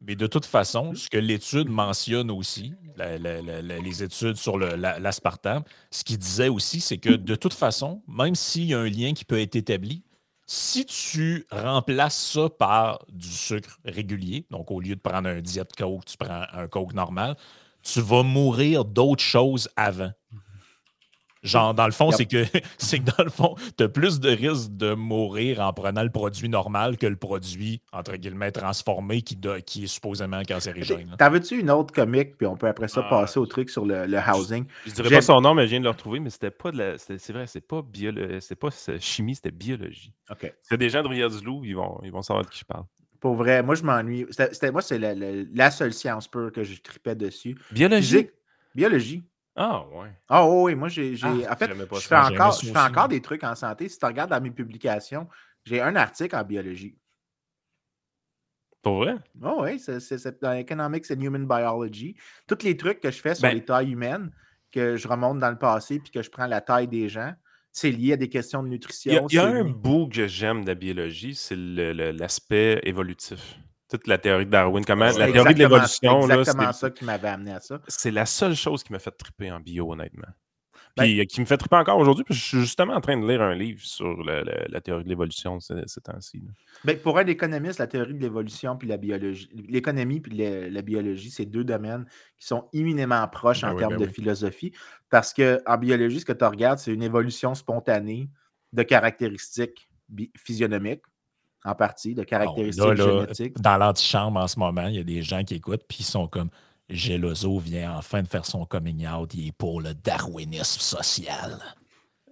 mais de toute façon, ce que l'étude mentionne aussi, les études sur l'aspartame, ce qu'il disait aussi, c'est que de toute façon, même s'il y a un lien qui peut être établi, si tu remplaces ça par du sucre régulier, donc au lieu de prendre un diète Coke, tu prends un Coke normal, tu vas mourir d'autres choses avant. Genre, dans le fond, c'est que, c'est que dans le fond, tu as plus de risques de mourir en prenant le produit normal que le produit, entre guillemets, transformé qui, qui est supposément cancérigène. T'avais-tu une autre comique, puis on peut après ça ah, passer au truc sur le, housing? Je dirais pas son nom, mais je viens de le retrouver, mais c'était pas de la. C'est vrai, c'est pas, c'est pas chimie, c'était biologie. OK. C'est des gens de Rivière-du-Loup, ils vont, ils vont savoir de qui je parle. Pour vrai, moi, je m'ennuie. C'était, moi, c'est la, seule science pure que je tripais dessus. Biologie? biologie. Ah, ouais. Ah, oui, moi, j'ai. Ah, en fait, je fais, encore, je fais encore des trucs en santé. Si tu regardes dans mes publications, j'ai un article en biologie. Pour vrai? Oh, oui, c'est dans Economics and Human Biology. Tous les trucs que je fais sur ben les tailles humaines, que je remonte dans le passé puis que je prends la taille des gens, c'est lié à des questions de nutrition. Il y a, un bout que j'aime de la biologie, c'est l'aspect évolutif toute la théorie de Darwin, comment la théorie de l'évolution. C'est exactement ça qui m'avait amené à ça. C'est la seule chose qui m'a fait triper en bio, honnêtement. Ben Puis euh, qui me fait triper encore aujourd'hui, parce que je suis justement en train de lire un livre sur la, théorie de l'évolution ces, temps-ci. Ben, pour un économiste, la théorie de l'évolution puis la biologie, l'économie puis la, biologie, c'est deux domaines qui sont imminemment proches ben en termes de philosophie. Parce qu'en biologie, ce que tu regardes, c'est une évolution spontanée de caractéristiques physionomiques en partie, de caractéristiques génétiques. Dans l'antichambre en ce moment, il y a des gens qui écoutent, puis ils sont comme Gelozo vient enfin de faire son coming out, il est pour le darwinisme social.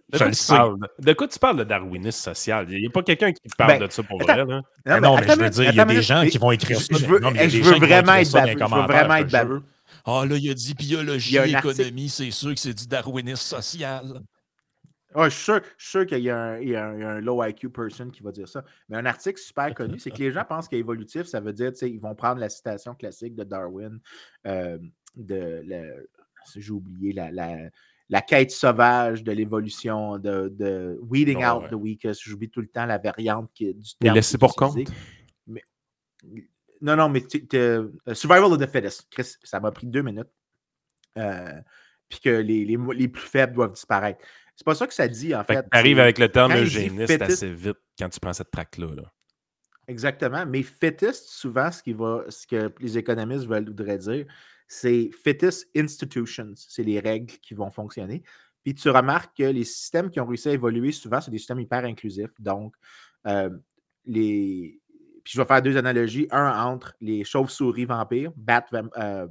De, quoi tu, parles, de quoi tu parles de darwinisme social? Il n'y a pas quelqu'un qui parle ben, de ça pour vrai. Là. Non, non, mais, je veux dire, il y a des gens qui vont écrire ça. Je veux, je veux vraiment être baveux. Je veux vraiment être baveux. Ah là, il a dit biologie, économie, c'est sûr que c'est du darwinisme social je suis sûr, qu'il y, a un low IQ person qui va dire ça. Mais un article super connu, c'est que les gens pensent qu'évolutif, ça veut dire, ils vont prendre la citation classique de Darwin, euh, de j'ai oublié, la, la, quête sauvage de l'évolution, de, weeding out the weakest. J'oublie tout le temps la variante qui, du terme. Mais laissez pour compte. non, non, mais euh, survival of the fittest. Chris, ça m'a pris deux minutes. Euh, puis que les, les plus faibles doivent disparaître. C'est pas ça que ça dit, en fait. tu arrives avec le terme eugéniste assez vite quand tu prends cette traque-là. Exactement. Mais fétiste, souvent, ce, qui va, ce que les économistes veulent, voudraient dire, c'est fetus institutions. C'est les règles qui vont fonctionner. Puis tu remarques que les systèmes qui ont réussi à évoluer, souvent, c'est des systèmes hyper inclusifs. Donc, euh, les. Puis je vais faire deux analogies. Un entre les chauves-souris vampires, bat, euh,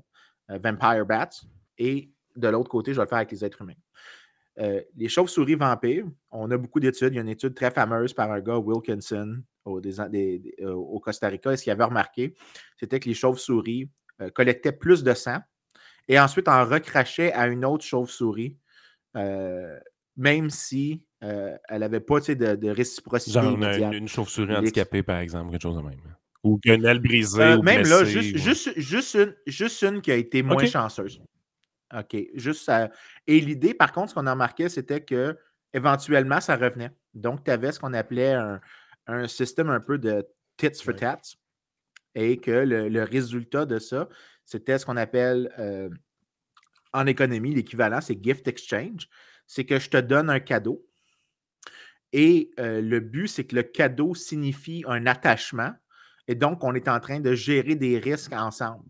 vampire bats, et de l'autre côté, je vais le faire avec les êtres humains. Euh, les chauves-souris vampires, on a beaucoup d'études. Il y a une étude très fameuse par un gars, Wilkinson, au, euh, Costa Rica. Et ce qu'il avait remarqué, c'était que les chauves-souris euh, collectaient plus de sang et ensuite en recrachaient à une autre chauve-souris, même si elle n'avait pas de, de, réciprocité. Genre une, chauve-souris handicapée, par exemple, quelque chose de même. Ou qu'une aile brisée. même là, juste, juste, une, qui a été moins chanceuse. OK. Juste ça. Et l'idée, par contre, ce qu'on a remarqué, c'était que éventuellement, ça revenait. Donc, tu avais ce qu'on appelait un, système un peu de tits for tats. Et que le, résultat de ça, c'était ce qu'on appelle euh, en économie, l'équivalent, c'est gift exchange. C'est que je te donne un cadeau. Et euh, le but, c'est que le cadeau signifie un attachement. Et donc, on est en train de gérer des risques ensemble.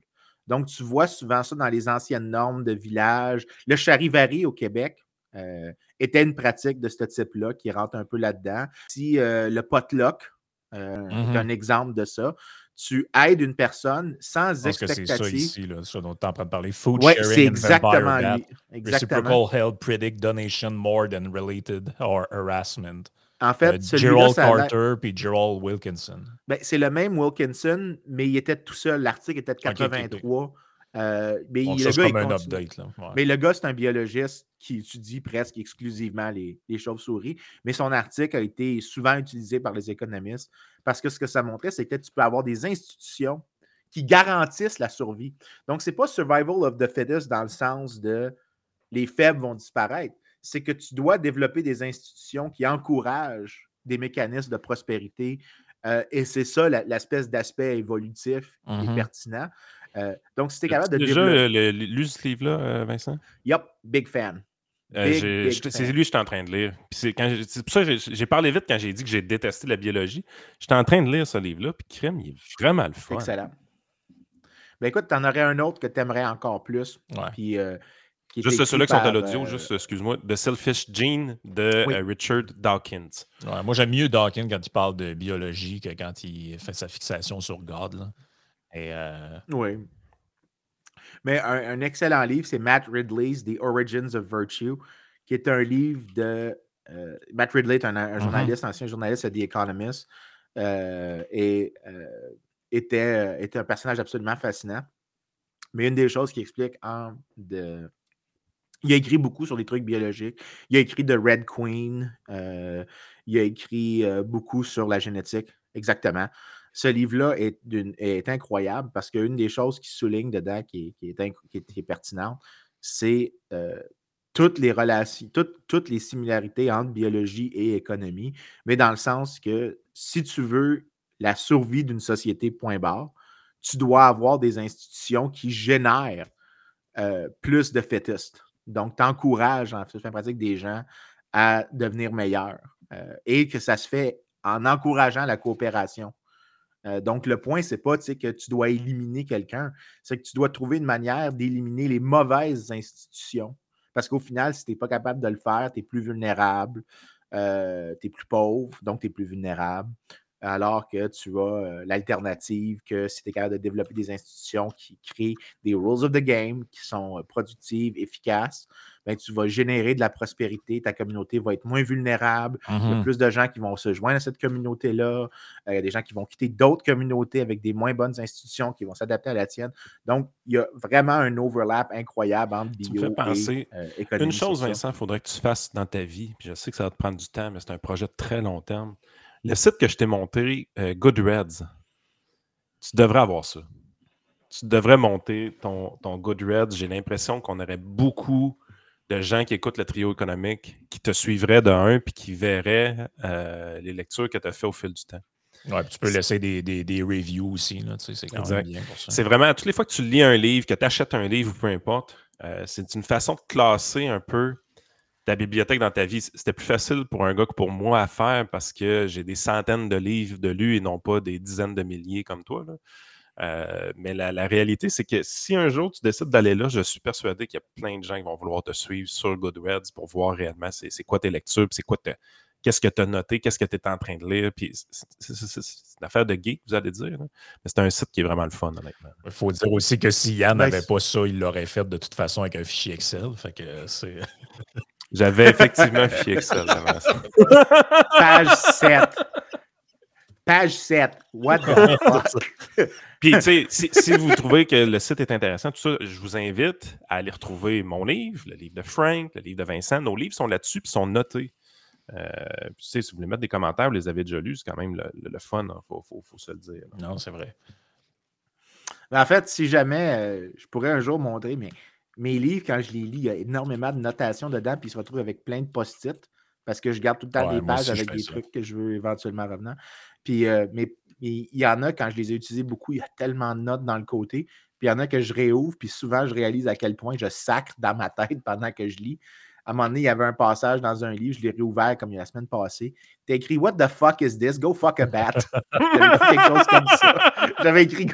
Donc, tu vois souvent ça dans les anciennes normes de village. Le charivari au Québec euh, était une pratique de ce type-là qui rentre un peu là-dedans. Si euh, le potluck, euh, est Mhm. un exemple de ça. Tu aides une personne sans Je pense que c'est ça expectative. ici, là, ce dont tu es en train de parler. Food Oui, sharing exactement. Exactement. Reciprocal help predict donation more than related or harassment. En Euh, fait, celui-là, Gerald Carter puis Gerald Wilkinson. Ben, c'est le même Wilkinson, mais il était tout seul. L'article était de Ok, ok, ok. 83. Euh, mais il- ça, le c'est gars, il comme un update. Là. Ouais. Mais le gars, c'est un biologiste qui étudie presque exclusivement les, les chauves-souris. Mais son article a été souvent utilisé par les économistes parce que ce que ça montrait, c'est que tu peux avoir des institutions qui garantissent la survie. Donc, ce n'est pas survival of the fittest dans le sens de les faibles vont disparaître. C'est que tu dois développer des institutions qui encouragent des mécanismes de prospérité. Euh, et c'est ça l'espèce d'aspect évolutif qui est Mhm. pertinent. Euh, donc, si tu es capable de déjà développer. lu ce livre-là, euh, Vincent? Yup, big fan. Euh, c'est lui que j'étais en train de lire. C'est pour ça que j'ai j'ai parlé vite quand j'ai dit que j'ai détesté la biologie. J'étais en train de lire ce livre-là, puis crème, il est vraiment le fun. Excellent. Ben écoute, tu en aurais un autre que tu aimerais encore plus. Ouais. Puis, euh, qui Juste ceux-là qui sont à l'audio, euh, juste, excuse-moi, The Selfish Gene de Oui. euh, Richard Dawkins. Ouais, moi, j'aime mieux Dawkins quand il parle de biologie que quand il fait sa fixation sur God. Là. Et, euh, Oui. Mais un, un excellent livre, c'est Matt Ridley's The Origins of Virtue, qui est un livre de. euh, Matt Ridley est un, un journaliste, ancien journaliste à The Economist, euh, et euh, était, était un personnage absolument fascinant. Mais une des choses qu'il explique en de. Il a écrit beaucoup sur des trucs biologiques. Il a écrit The Red Queen. euh, il a écrit euh, beaucoup sur la génétique. Exactement. Ce livre-là est, incroyable parce qu'une des choses qui souligne dedans, qui qui est pertinente, c'est euh, toutes les relations, les similarités entre biologie et économie, mais dans le sens que si tu veux la survie d'une société, point barre, tu dois avoir des institutions qui génèrent plus de fétistes. Donc, tu encourages en de pratique des gens à devenir meilleurs euh, et que ça se fait en encourageant la coopération. Euh, donc, le point, c'est pas que tu dois éliminer quelqu'un, c'est que tu dois trouver une manière d'éliminer les mauvaises institutions. Parce qu'au final, si tu n'es pas capable de le faire, tu es plus vulnérable, tu es plus pauvre, donc tu es plus vulnérable. Alors que tu as euh, l'alternative, que si tu es capable de développer des institutions qui créent des rules of the game, qui sont euh, productives, efficaces, ben, tu vas générer de la prospérité, ta communauté va être moins vulnérable, il y a mhm. plus de gens qui vont se joindre à cette communauté-là. Euh, Il y a des gens qui vont quitter d'autres communautés avec des moins bonnes institutions qui vont s'adapter à la tienne. Donc, il y a vraiment un overlap incroyable entre Tu me bio fais et penser économie. Une chose. Vincent, il faudrait que tu fasses dans ta vie, puis je sais que ça va te prendre du temps, mais c'est un projet de très long terme. Le site que je t'ai monté, euh, Goodreads, tu devrais avoir ça. Tu devrais monter ton, ton Goodreads. J'ai l'impression qu'on aurait beaucoup de gens qui écoutent le trio économique, qui te suivraient de un, puis qui verraient euh, les lectures que tu as fait au fil du temps. Ouais, puis tu peux laisser des, des, des reviews aussi. tu sais. C'est vraiment, toutes les fois que tu lis un livre, que tu achètes un livre ou peu importe, euh, c'est une façon de classer un peu ta bibliothèque dans ta vie. C'était plus facile pour un gars que pour moi à faire parce que j'ai des centaines de livres de lus et non pas des dizaines de milliers comme toi. là. Euh, mais la, la réalité, c'est que si un jour tu décides d'aller là, je suis persuadé qu'il y a plein de gens qui vont vouloir te suivre sur Goodreads pour voir réellement c'est c'est quoi tes lectures, puis c'est quoi qu'est-ce que tu as noté, qu'est-ce que tu es en train de lire. Puis c'est- c'est c'est- c'est une affaire de geek, vous allez dire. là. Mais c'est un site qui est vraiment le fun, honnêtement. Il faut dire aussi que si Yann Ben, n'avait c'est- pas ça, il l'aurait fait de toute façon avec un fichier Excel. Fait que c'est. J'avais effectivement un fichier Excel avant ça. Page 7. Page 7. What the fuck? Puis, tu sais, si, si vous trouvez que le site est intéressant, tout ça, je vous invite à aller retrouver mon livre, le livre de Frank, le livre de Vincent. Nos livres sont là-dessus puis sont notés. Euh, puis, tu sais, si vous voulez mettre des commentaires, vous les avez déjà lus, c'est quand même le, le- le fun, il faut, faut- faut se le dire. là. Non, c'est vrai. Mais en fait, si jamais, euh, je pourrais un jour montrer, mais mes livres, quand je les lis, il y a énormément de notations dedans, puis ils se retrouvent avec plein de post-it, parce que je garde tout le temps Ouais, des pages aussi, avec des ça. trucs que je veux éventuellement revenant. Puis, euh, mais il y en a, quand je les ai utilisés beaucoup, il y a tellement de notes dans le côté. Puis il y en a que je réouvre, puis souvent, je réalise à quel point je sacre dans ma tête pendant que je lis. À un moment donné, il y avait un passage dans un livre, je l'ai réouvert comme il y a la semaine passée. T'as écrit What the fuck is this? Go fuck a bat. J'avais écrit quelque chose comme ça. J'avais écrit.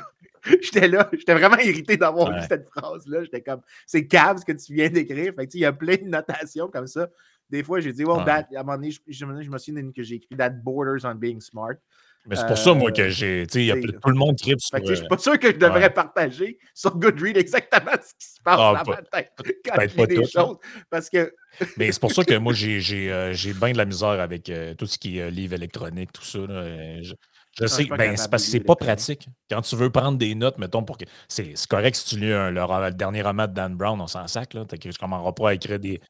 J'étais là, j'étais vraiment irrité d'avoir Ouais. lu cette phrase-là. J'étais comme, c'est cave ce que tu viens d'écrire. Fait que, il y a plein de notations comme ça. Des fois, j'ai dit, well, Ouais. that, à un moment donné, je, je- je me souviens d'une que j'ai écrit That borders on being smart. Mais c'est pour ça, moi, que Euh, j'ai. Tu sais, plus- tout le monde tripe sur. Je euh, suis pas sûr que je devrais ouais. partager sur Goodread exactement ce qui se passe Ah, dans pas- ma tête quand peut-être je pas lis des tout, hein. choses. Parce que Mais c'est pour ça que moi, j'ai euh, bien de la misère avec euh, tout ce qui est euh, livre électronique, tout ça. là. Euh, Je, je je sais, ben, c'est de parce que c'est pas pratique. Quand tu veux prendre des notes, mettons, pour que. C'est correct si tu lis un- le, dernier roman de Dan Brown, on s'en sac, là. Tu commenceras pas à écrire des.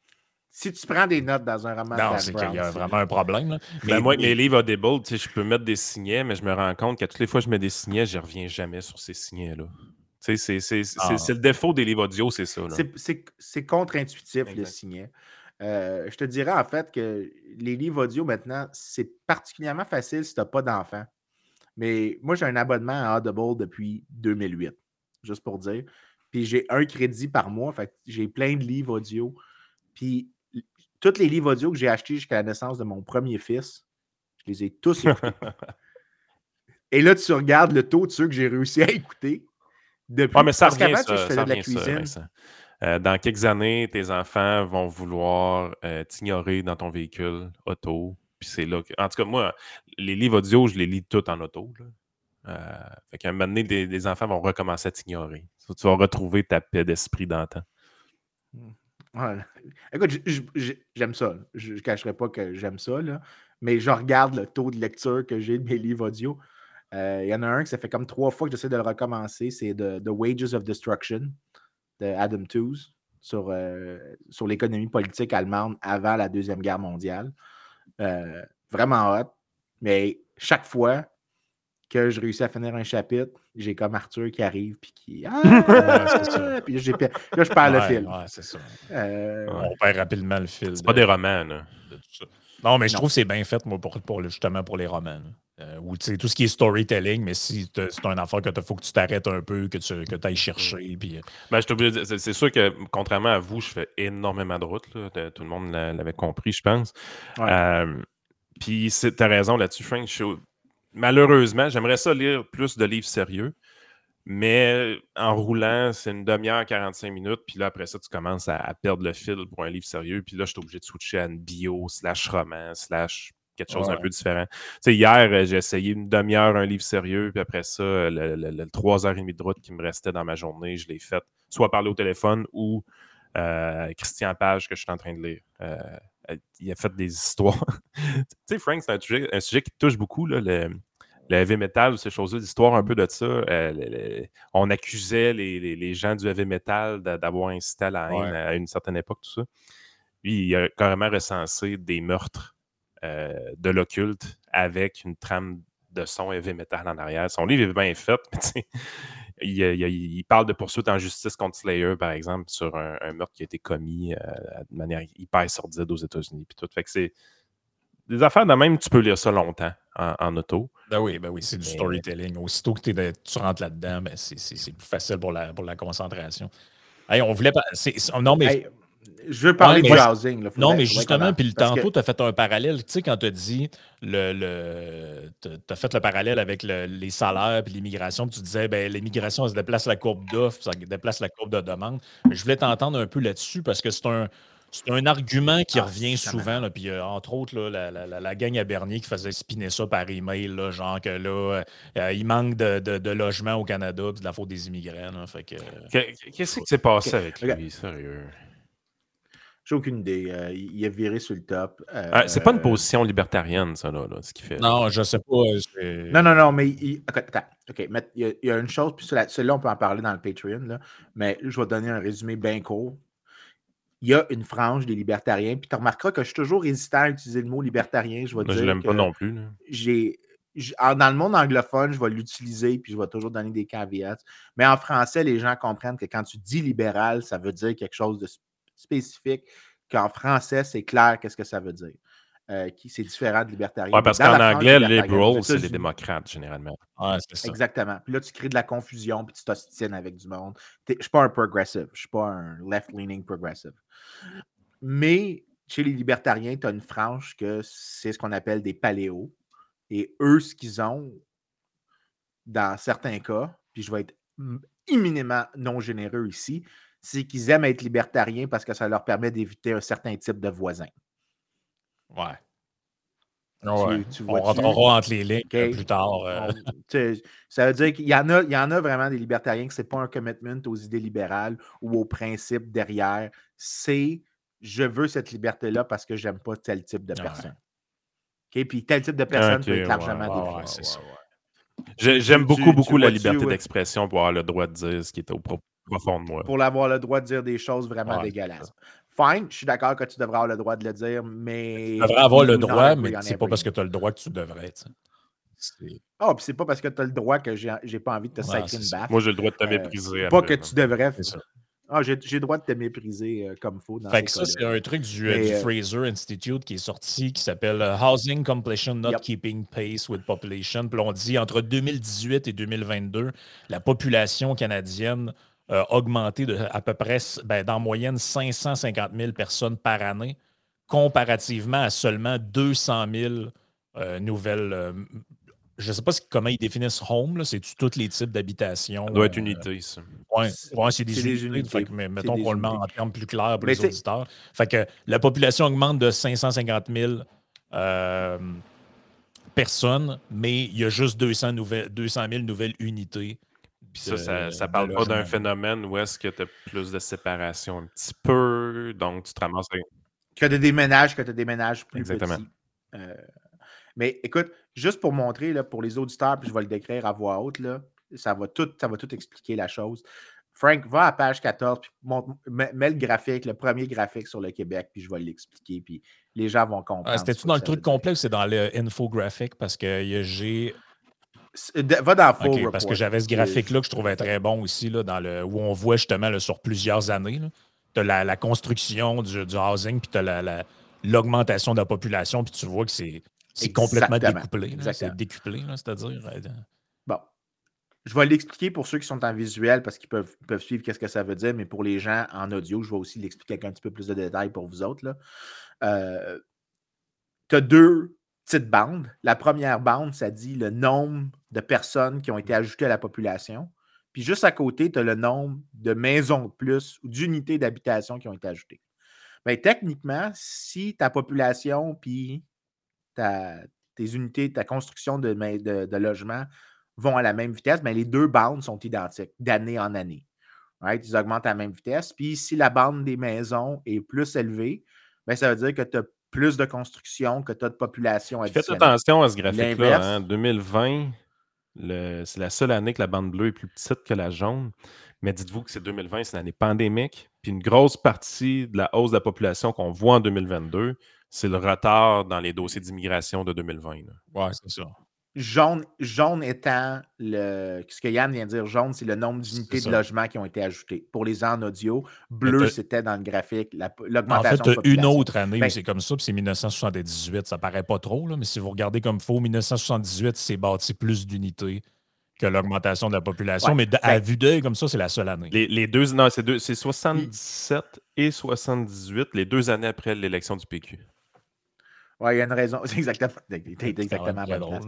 si tu prends des notes dans un roman de Non, Dan c'est qu'il y a vraiment un problème, là. Mais, Ben, moi, avec mais- mes livres Audible, tu sais, je peux mettre des signets, mais je me rends compte qu'à toutes les fois que je mets des signets, je reviens jamais sur ces signets-là. Tu sais, c'est- c'est c'est- Ah. c'est le défaut des livres audio, c'est ça. c'est- contre-intuitif le signet. Euh, je te dirais en fait que les livres audio maintenant, c'est particulièrement facile si tu n'as pas d'enfant. Mais moi, j'ai un abonnement à Audible depuis 2008, juste pour dire. Puis j'ai un crédit par mois, fait j'ai plein de livres audio. Puis tous les livres audio que j'ai achetés jusqu'à la naissance de mon premier fils, je les ai tous écoutés. Et là, tu regardes le taux de ceux que j'ai réussi à écouter depuis. Ouais, mais ça parce revient, je faisais ça de la ça, cuisine. Euh, dans quelques années, tes enfants vont vouloir euh, t'ignorer dans ton véhicule auto. Puis c'est là que... En tout cas, moi, les livres audio, je les lis tous en auto. Euh, fait qu'à un moment donné, des enfants vont recommencer à t'ignorer. Tu vas retrouver ta paix d'esprit d'antan. Écoute, j- j- j- j'aime ça. Je ne cacherai pas que j'aime ça, mais je regarde le taux de lecture que j'ai de mes livres audio. Euh, Il y en a un que ça fait comme trois fois que j'essaie de le recommencer. C'est The, The Wages of Destruction de Adam Tooze sur, euh, sur l'économie politique allemande avant la Deuxième Guerre mondiale. Euh, vraiment hot. Mais chaque fois que je réussis à finir un chapitre, j'ai comme Arthur qui arrive puis qui. Ah! c'est ça. Puis là, je perds le fil. ouais, c'est ça. Euh, Ouais. On perd rapidement le fil. C'est pas de- des romans, là. de tout ça. Non, mais je Non. trouve que c'est bien fait, moi, pour, justement pour les romans. là. Euh, ou tu sais, tout ce qui est storytelling, mais si c'est un affaire que il faut que tu t'arrêtes un peu, que tu que ailles chercher. Puis, euh, Ben, je t'oublie de dire, c'est- sûr que, contrairement à vous, je fais énormément de route. là. De- Tout le monde l'a- l'avait compris, je pense. Ouais. Euh, Puis, c'est- t'as raison là-dessus, Frank. Je suis- Malheureusement, j'aimerais ça lire plus de livres sérieux. Mais en roulant, c'est une demi-heure, 45 minutes. Puis là, après ça, tu commences à, à perdre le fil pour un livre sérieux. Puis là, je suis obligé de switcher à une bio, slash roman, slash quelque chose un Ouais. peu différent. Tu sais, hier, euh, j'ai essayé une demi-heure, un livre sérieux. Puis après ça, euh, le, le- le 3h30 de route qui me restait dans ma journée, je l'ai fait soit parler au téléphone ou euh, Christian Page que je suis en train de lire. Euh, il a fait des histoires. tu sais, Frank, c'est un sujet, un sujet qui touche beaucoup, là, le, le heavy metal, ces choses-là, l'histoire un peu de ça. euh, le- le- on accusait les, les- les gens du heavy metal d'a- d'avoir incité à la haine Ouais. à une certaine époque, tout ça. Lui, il a carrément recensé des meurtres de l'occulte avec une trame de son heavy metal en arrière. Son livre est bien fait, mais il, il- il- il parle de poursuite en justice contre Slayer, par exemple, sur un, un meurtre qui a été commis euh, de manière hyper sordide aux États-Unis. Puis tout. Fait que c'est des affaires de même, tu peux lire ça longtemps en, en auto. Ben oui, ben oui, c'est du storytelling. Aussitôt que de- tu rentres là-dedans, ben c'est- plus facile pour la, pour la concentration. Hey, on voulait pas. non, mais, Hey, je veux parler Ouais, du housing. là. Non, mais justement, puis tantôt, tu as fait un parallèle. Tu sais, quand tu as dit, le, le, tu as fait le parallèle avec le- les salaires puis l'immigration, puis tu disais, ben, l'immigration, elle se déplace la courbe d'offre, ça déplace la courbe de demande. Je voulais t'entendre un peu là-dessus parce que c'est un. C'est un argument qui Ah, revient souvent. Là, puis, euh, entre autres, là, la, la- la- la gang à Bernier qui faisait spinner ça par email, là, genre que là, euh, il manque de, de, de logements au Canada, puis de la faute des immigrants. Qu'est-ce qui s'est passé avec lui, sérieux? J'ai aucune idée. Euh, il a viré sur le top. Euh, Ah, c'est pas une position libertarienne, ça, là, là, ce qu'il fait. non, je sais pas. euh, Non, non, non, mais il- attends. OK, mais il y, a, il y a une chose, puis cela- celle-là, on peut en parler dans le Patreon, là, mais je vais donner un résumé bien court. Il y a une frange des libertariens, puis tu remarqueras que je suis toujours hésitant à utiliser le mot libertarien. Je vais Moi, dire je l'aime pas non plus. j'ai. Dans le monde anglophone, je vais l'utiliser, puis je vais toujours donner des caveats. Mais en français, les gens comprennent que quand tu dis libéral, ça veut dire quelque chose de sp- spécifique, qu'en français, c'est clair qu'est-ce que ça veut dire. Euh, qui c'est différent de libertarien. Ouais, parce qu'en anglais, liberal, c'est les démocrates, généralement. Ouais, c'est ça. Exactement. Puis là, tu crées de la confusion, puis tu t'ostines avec du monde. Je ne suis pas un progressive. Je ne suis pas un left-leaning progressive. Mais chez les libertariens, tu as une frange que c'est ce qu'on appelle des paléos. Et eux, ce qu'ils ont, dans certains cas, puis je vais être mm, imminemment non généreux ici, c'est qu'ils aiment être libertariens parce que ça leur permet d'éviter un certain type de voisin. Ouais. Ouais. Tu, tu on rentrera entre les lignes euh, plus tard. Euh. ça veut dire qu'il y, en a, il y en a vraiment des libertariens que ce n'est pas un commitment aux idées libérales ou aux principes derrière. C'est je veux cette liberté-là parce que j'aime pas tel type de personne. Puis tel type de personne peut être largement ouais, J'aime beaucoup, beaucoup la liberté d'expression pour avoir le droit de dire ce qui est au profond moi. Pour avoir le droit de dire des choses vraiment dégueulasses. Fine, je suis d'accord que tu devrais avoir le droit de le dire, mais. Tu devrais avoir le droit, mais c'est pas parce que tu as le droit que tu devrais. Ah, oh, puis c'est pas parce que tu as le droit que j'ai pas envie de te ouais, une baffe. Moi, j'ai le droit de te euh, mépriser. pas que tu devrais. Ah, j'ai le droit de te mépriser euh, comme. Dans fait que ça, c'est un truc du, euh, du Fraser Institute qui est sorti qui s'appelle Housing Completion Not Keeping Pace with Population. Puis on dit entre 2018 et 2022, la population canadienne a augmenté de à peu près, ben, dans moyenne, 550 000 personnes par année, comparativement à seulement 200 000 euh, nouvelles. Euh, je ne sais pas comment ils définissent home, c'est tous les types d'habitation. Ça doit être unité, euh, ça. Oui, ouais, c'est des, unités. mais mettons qu'on le met en termes plus clairs pour les auditeurs. Fait que la population augmente de 550 000 personnes, mais il y a juste 200, nouvelles, 200 000 nouvelles unités puis ça, ça, ça parle pas d'un phénomène où est-ce que tu as plus de séparation un petit peu, donc tu te ramasses avec... Que tu déménages, que tu déménages plus Exactement. Petit. Euh, mais écoute, juste pour montrer, là, pour les auditeurs, puis je vais le décrire à voix haute, là, ça, va tout, ça va tout expliquer la chose. Frank, va à page 14, puis mets, le graphique, le premier graphique sur le Québec, puis je vais l'expliquer, puis les gens vont comprendre. C'était-tu dans le truc complet ou c'est dans l'infographique? Parce que j'ai Va dans Full Parce que j'avais ce graphique-là que je trouvais très bon aussi, là, dans le, où on voit justement sur plusieurs années. Tu as la, construction du, housing, puis tu as l'augmentation de la population, puis tu vois que c'est complètement découplé. C'est décuplé, c'est-à-dire. Euh, bon. Je vais l'expliquer pour ceux qui sont en visuel parce qu'ils peuvent, peuvent suivre qu'est-ce que ça veut dire, mais pour les gens en audio, je vais aussi l'expliquer avec un petit peu plus de détails pour vous autres. Euh, tu as deux petites bandes. La première bande, ça dit le nombre de personnes qui ont été ajoutées à la population. Puis juste à côté, tu as le nombre de maisons de plus ou d'unités d'habitation qui ont été ajoutées. Mais ben, techniquement, si ta population puis ta, tes unités, ta construction de, de, logements vont à la même vitesse, mais ben, les deux bandes sont identiques d'année en année. Ils augmentent à la même vitesse. Puis si la bande des maisons est plus élevée, bien, ça veut dire que tu as plus de construction que tu as de population Faites attention à ce graphique-là. 2020, hein. c'est la seule année que la bande bleue est plus petite que la jaune. Mais dites-vous que c'est 2020, c'est une année pandémique. Puis une grosse partie de la hausse de la population qu'on voit en 2022, c'est le retard dans les dossiers d'immigration de 2020. Oui, c'est ça. Jaune, jaune étant le. Ce que Yann vient de dire, jaune, c'est le nombre d'unités de logement qui ont été ajoutées. Pour les ans en audio, bleu, c'était dans le graphique, l'augmentation. En fait, une autre année où ben c'est comme ça, puis c'est 1978. Ça paraît pas trop, là, mais si vous regardez comme faux, 1978, c'est bâti plus d'unités que l'augmentation de la population. mais à ben vue d'œil, comme ça, c'est la seule année. Les, deux, non, c'est 77 et 78, les deux années après l'élection du PQ. Oui, il y a une raison. C'est exactement, exactement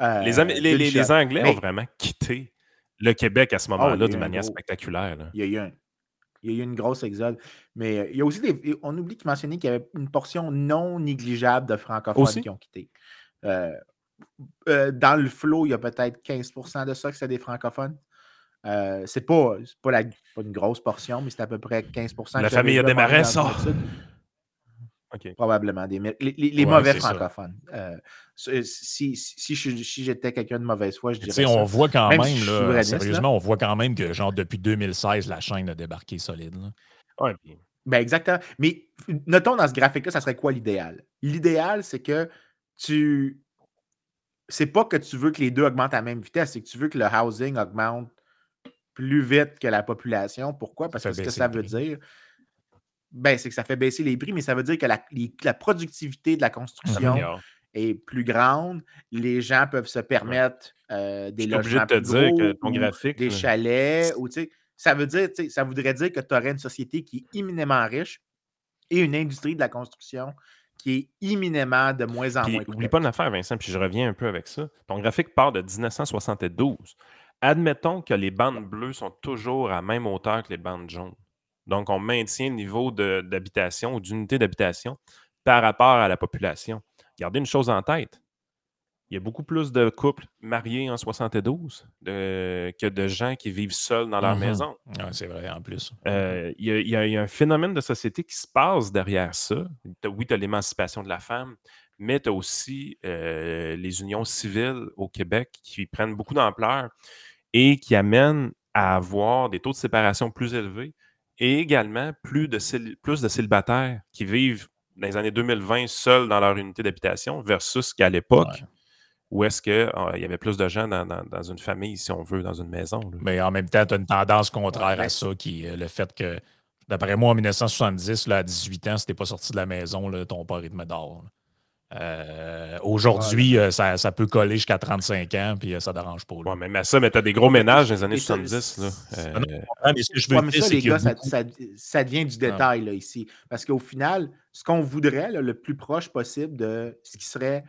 euh, les, les, Anglais ont vraiment quitté le Québec à ce oh, moment-là de manière spectaculaire. Il, y a eu un, il y a eu une grosse exode. Mais euh, il y a aussi des. On oublie de mentionner qu'il y avait une portion non négligeable de francophones qui ont quitté. Euh, dans le flot, il y a peut-être 15% de ça que c'est des francophones. c'est pas, pas, la, pas, une grosse portion, mais c'est à peu près 15% La famille a démarré ça. Probablement. Des, les, mauvais francophones. Euh, si, si, si j'étais quelqu'un de mauvaise foi, je dirais. On voit quand même, là, sérieusement, on voit quand même que, genre, depuis 2016, la chaîne a débarqué solide. Ben exactement. Mais notons dans ce graphique-là, ça serait quoi l'idéal? L'idéal, c'est que tu. C'est pas que tu veux que les deux augmentent à la même vitesse, c'est que tu veux que le housing augmente plus vite que la population. Pourquoi? Parce que ce que ça veut dire, ben, c'est que ça fait baisser les prix, mais ça veut dire que la, la productivité de la construction est plus grande. Les gens peuvent se permettre euh, des logements de te dire que ton graphique, des chalets. Ou, ça, veut dire, ça voudrait dire que tu aurais une société qui est imminemment riche et une industrie de la construction qui est imminemment de moins en moins. N'oublie pas une affaire, Vincent, puis je reviens un peu avec ça. Ton graphique part de 1972. Admettons que les bandes bleues sont toujours à la même hauteur que les bandes jaunes. Donc, on maintient le niveau d'habitation ou d'unité d'habitation par rapport à la population. Gardez une chose en tête. il y a beaucoup plus de couples mariés en 72 que de gens qui vivent seuls dans leur Mhm. maison. Ouais, c'est vrai, en plus. Euh, Il y, a- il y a- il y a un phénomène de société qui se passe derrière ça. Oui, tu as l'émancipation de la femme, mais tu as aussi euh, les unions civiles au Québec qui prennent beaucoup d'ampleur et qui amènent à avoir des taux de séparation plus élevés et également plus de, cél- plus de célibataires qui vivent dans les années 2020 seuls dans leur unité d'habitation versus qu'à l'époque, Ouais. où est-ce qu'il y avait plus de gens dans, dans- dans une famille, si on veut, dans une maison. là. Mais en même temps, tu as une tendance contraire Ouais. à ça, qui est le fait que, d'après moi, en 1970, là, à 18 ans, si t'es pas sorti de la maison, là, ton père, il te met dehors. Euh, Aujourd'hui, euh, ça, ça peut coller jusqu'à 35 ans, puis euh, ça dérange pas. Ouais, à ça, mais tu as des gros ménages dans les années Et ça, 70. Là. c'est- mais ce que je veux Ouais, mais dire, ça, c'est les gars, ça, beaucoup- ça- ça devient du détail là, ici. Parce qu'au final, ce qu'on voudrait là, le plus proche possible de ce qui serait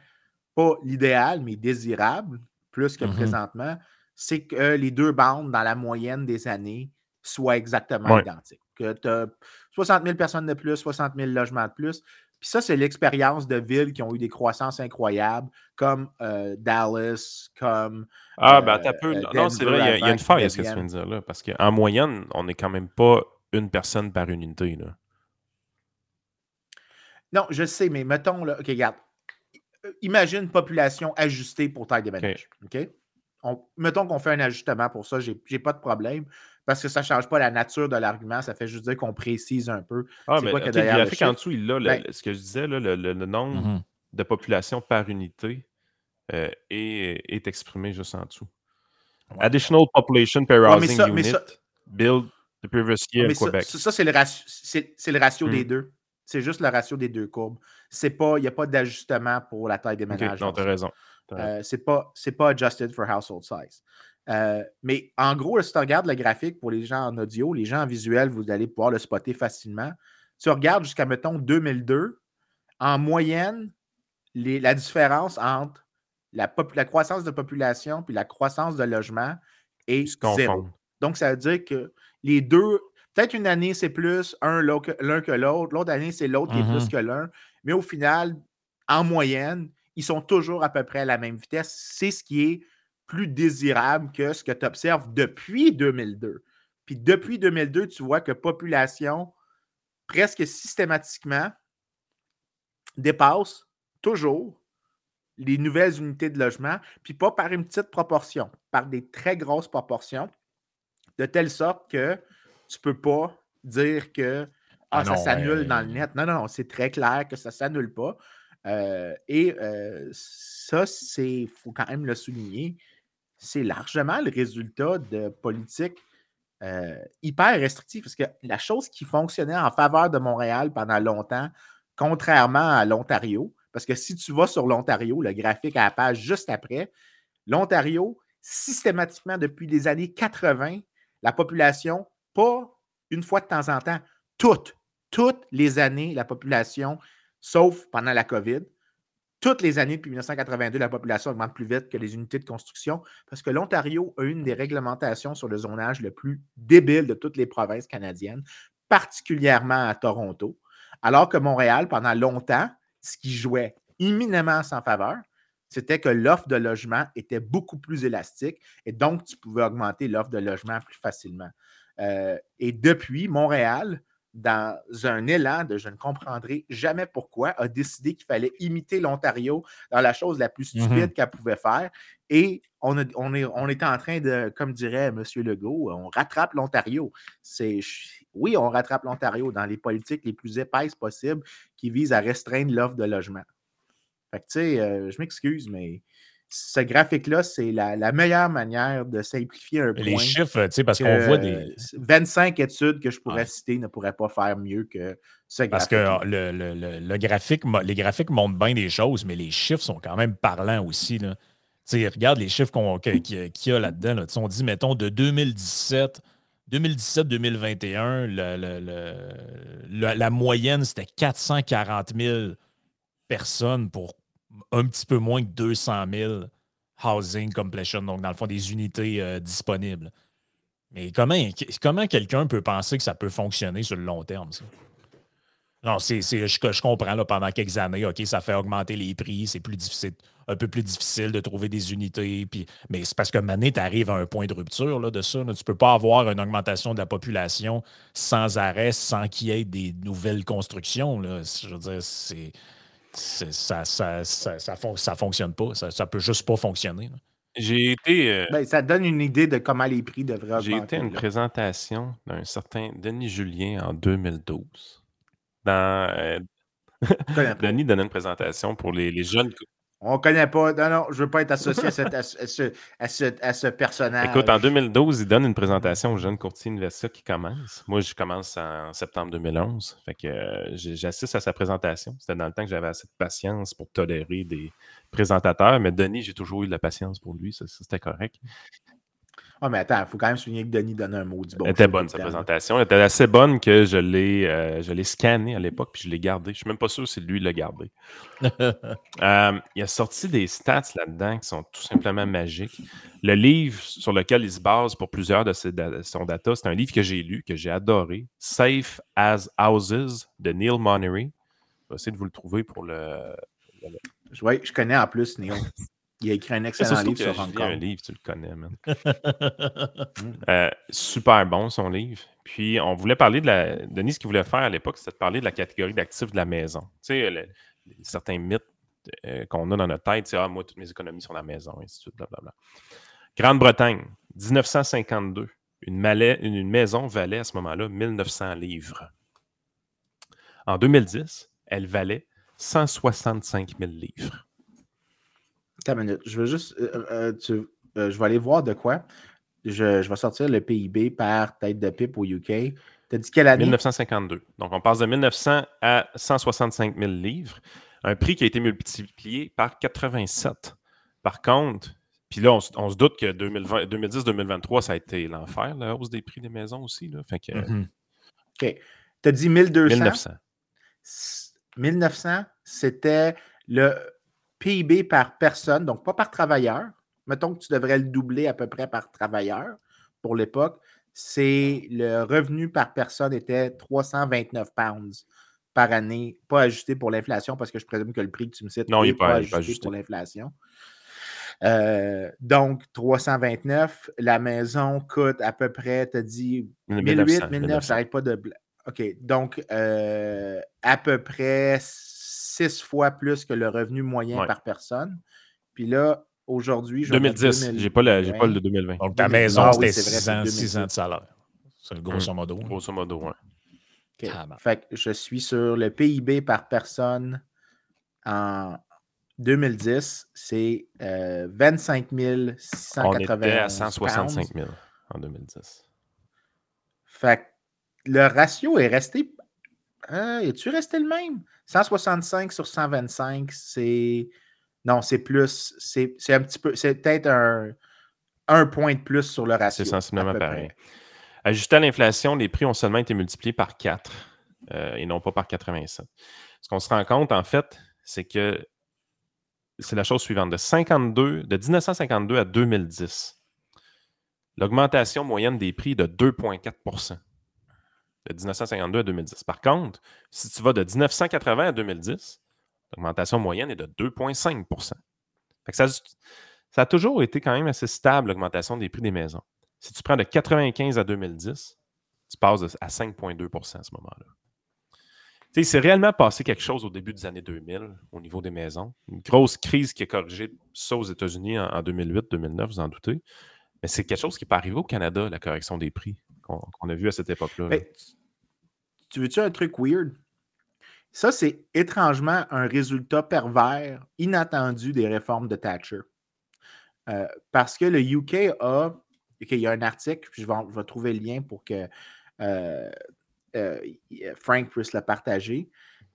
pas l'idéal, mais désirable, plus que Mhm. présentement, c'est que les deux bandes dans la moyenne des années soient exactement Ouais. identiques. Que tu as 60 000 personnes de plus, 60 000 logements de plus. Puis ça, c'est l'expérience de villes qui ont eu des croissances incroyables, comme euh, Dallas, comme Ah, euh, ben, un peu. euh, Non, c'est vrai, il y a- y, une faille à ce que tu viens de dire là. Parce qu'en moyenne, on n'est quand même pas une personne par unité. Là. Non, je sais, mais mettons, là, OK, regarde. Euh, Imagine une population ajustée pour taille des ménages. OK? On- mettons qu'on fait un ajustement pour ça, j'ai j'ai pas de problème. Parce que ça ne change pas la nature de l'argument, ça fait juste dire qu'on précise un peu. Ah, mais quoi que derrière le en dessous, il a le- Ben- ce que je disais, là, le, le- le nombre Mhm. de population par unité euh, est, est exprimé juste en dessous. Ouais. Additional population per Ouais, mais housing ça- mais unit ça- build the previous year Mais in ça, Quebec. ça, ça, c'est le ratio, le des deux. C'est juste le ratio des deux courbes. C'est pas, il n'y a pas d'ajustement pour la taille des ménages. non, t'as ça. raison. Euh, c'est pas, c'est pas adjusted for household size. Euh, mais en gros, là, si tu regardes le graphique pour les gens en audio, les gens en visuel, vous allez pouvoir le spotter facilement. Tu regardes jusqu'à, mettons, 2002, en moyenne, les- la différence entre la, pop- la croissance de population puis la croissance de logement est zéro. Donc, ça veut dire que les deux, peut-être une année, c'est plus un l'un que l'autre, l'autre année, c'est l'autre qui est plus que l'un, mais au final, en moyenne, ils sont toujours à peu près à la même vitesse. C'est ce qui est plus désirable que ce que tu observes depuis 2002. Puis depuis 2002, tu vois que population, presque systématiquement, dépasse toujours les nouvelles unités de logement, puis pas par une petite proportion, par des très grosses proportions, de telle sorte que tu ne peux pas dire que ah, Ah ça s'annule ouais. dans le net. Non, non, non, c'est très clair que ça ne s'annule pas. Euh, et euh, ça, c'est, il faut quand même le souligner, c'est largement le résultat de politiques euh, hyper restrictives. Parce que la chose qui fonctionnait en faveur de Montréal pendant longtemps, contrairement à l'Ontario, parce que si tu vas sur l'Ontario, le graphique à la page juste après, l'Ontario, systématiquement depuis les années 80, la population, pas une fois de temps en temps, toutes, toutes les années, la population, sauf pendant la COVID, toutes les années depuis 1982, la population augmente plus vite que les unités de construction parce que l'Ontario a une des réglementations sur le zonage le plus débile de toutes les provinces canadiennes, particulièrement à Toronto. Alors que Montréal, pendant longtemps, ce qui jouait imminemment en sa faveur, c'était que l'offre de logement était beaucoup plus élastique et donc tu pouvais augmenter l'offre de logement plus facilement. Euh, et depuis, Montréal, dans un élan de je ne comprendrai jamais pourquoi, a décidé qu'il fallait imiter l'Ontario dans la chose la plus stupide Mhm. qu'elle pouvait faire. Et on, a- on, est, on est en train de, comme dirait M. Legault, on rattrape l'Ontario. C'est Oui, on rattrape l'Ontario dans les politiques les plus épaisses possibles qui visent à restreindre l'offre de logement. Fait que, tu sais, euh, je m'excuse, mais ce graphique-là, c'est la, la meilleure manière de simplifier un Les point. chiffres, tu sais, parce qu'on voit des. 25 études que je pourrais citer ne pourraient pas faire mieux que ce Parce graphique. que le, le- le- le graphique, les graphiques montrent bien des choses, mais les chiffres sont quand même parlants aussi. Là. Tu sais, regarde les chiffres qu'il y a- qu'il y a là-dedans. là. Tu sais, On dit, mettons, de 2017, 2017-2021, le- le- le- le- la moyenne, c'était 440 000 personnes pour un petit peu moins que 200 000 housing completion, donc dans le fond, des unités euh, disponibles. Mais comment, quelqu'un peut penser que ça peut fonctionner sur le long terme? Non, c'est, je, je, comprends, là, pendant quelques années, OK, ça fait augmenter les prix, c'est plus difficile, un peu plus difficile de trouver des unités. Mais c'est parce que maintenant, tu arrives à un point de rupture là, de ça. Tu ne peux pas avoir une augmentation de la population sans arrêt, sans qu'il y ait des nouvelles constructions. Je veux dire, c'est, ça, ça, ça, ça, fonctionne pas. Ça, ça peut juste pas fonctionner. J'ai été. Euh, ben, ça donne une idée de comment les prix devraient augmenter. J'ai été à une présentation d'un certain Denis Julien en 2012 dans. Euh, Denis donnait une présentation pour les, les jeunes. On ne connaît pas. Non, non, je ne veux pas être associé à, à, ce, à, ce, à, ce, personnage. Écoute, en 2012, il donne une présentation aux jeunes courtiers universitaires qui commencent. Moi, je commence en septembre 2011. Fait que euh, j'assiste à sa présentation. C'était dans le temps que j'avais assez de patience pour tolérer des présentateurs. Mais Denis, j'ai toujours eu de la patience pour lui. C'était correct. Ah, mais attends, il faut quand même souligner que Denis donnait un mot du bon. Elle était bonne, sa présentation. Elle était assez bonne que je l'ai, euh, je l'ai scanné à l'époque, puis je l'ai gardé. Je ne suis même pas sûr si lui l'a gardé. Euh, il a sorti des stats là-dedans qui sont tout simplement magiques. Le livre sur lequel il se base pour plusieurs de ses, son data, c'est un livre que j'ai lu, que j'ai adoré, Safe as Houses de Neil Monnery. Je vais essayer de vous le trouver pour le. Oui, je connais en plus Neil. Il a écrit un excellent livre sur Hong Kong. un livre, tu le connais, man. Euh, super bon, son livre. Puis, on voulait parler de la. Denis, ce qu'il voulait faire à l'époque, c'était de parler de la catégorie d'actifs de la maison. Tu sais, certains mythes euh, qu'on a dans notre tête, c'est Ah, moi, toutes mes économies sont dans la maison, et ainsi de suite, blablabla. Grande-Bretagne, 1952. Une, une maison valait à ce moment-là 1900 livres. En 2010, elle valait 165 000 livres. Une minute. Je veux juste. Euh, euh, euh, je vais aller voir de quoi. Je, vais sortir le PIB par tête de pipe au UK. Tu as dit quelle année? 1952. Donc, on passe de 1900 à 165 000 livres. Un prix qui a été multiplié par 87. Par contre, puis là, on, se doute que 2010-2023, ça a été l'enfer, la hausse des prix des maisons aussi. Là. Fait que, mm-hmm. OK. Tu as dit 1200. 1900. 1900, c'était le PIB par personne, donc pas par travailleur. Mettons que tu devrais le doubler à peu près par travailleur pour l'époque. C'est le revenu par personne était 329 pounds par année, pas ajusté pour l'inflation, parce que je présume que le prix que tu me cites n'est pas, ajusté, pour l'inflation. Euh, donc, 329. La maison coûte à peu près, tu as dit 1008, 1009, ça n'arrête pas de. OK. Donc, euh, à peu près six fois plus que le revenu moyen par personne. Puis là, aujourd'hui, je 2010, j'ai pas, le, pas le 2020. Donc ta maison, ah c'était 6 ans, de salaire. C'est le grosso modo. Grosso modo, oui. Fait que je suis sur le PIB par personne en 2010, c'est euh, 25 680 On était à 165 000 en 2010. Fait que le ratio est resté. Hein, es-tu resté le même? 165 sur 125, c'est. Non, c'est plus. C'est un petit peu. C'est peut-être un, un, point de plus sur le ratio. C'est sensiblement pareil. Ajusté à l'inflation, les prix ont seulement été multipliés par 4 euh, et non pas par 87. Ce qu'on se rend compte, en fait, c'est que c'est la chose suivante. De, 52, de 1952 à 2010, l'augmentation moyenne des prix est de 2,4 de 1952 à 2010. Par contre, si tu vas de 1980 à 2010, l'augmentation moyenne est de 2,5 ça, ça a toujours été quand même assez stable, l'augmentation des prix des maisons. Si tu prends de 1995 à 2010, tu passes à 5,2% à ce moment-là. Il s'est réellement passé quelque chose au début des années 2000 au niveau des maisons. Une grosse crise qui a corrigé ça aux États-Unis en, 2008-2009, vous en doutez. Mais c'est quelque chose qui n'est pas arrivé au Canada, la correction des prix qu'on a vu à cette époque-là. Tu veux-tu un truc weird? Ça, c'est étrangement un résultat pervers, inattendu des réformes de Thatcher. Euh, parce que le UK a. il y a un article, puis je vais, trouver le lien pour que euh, euh, Frank puisse le partager.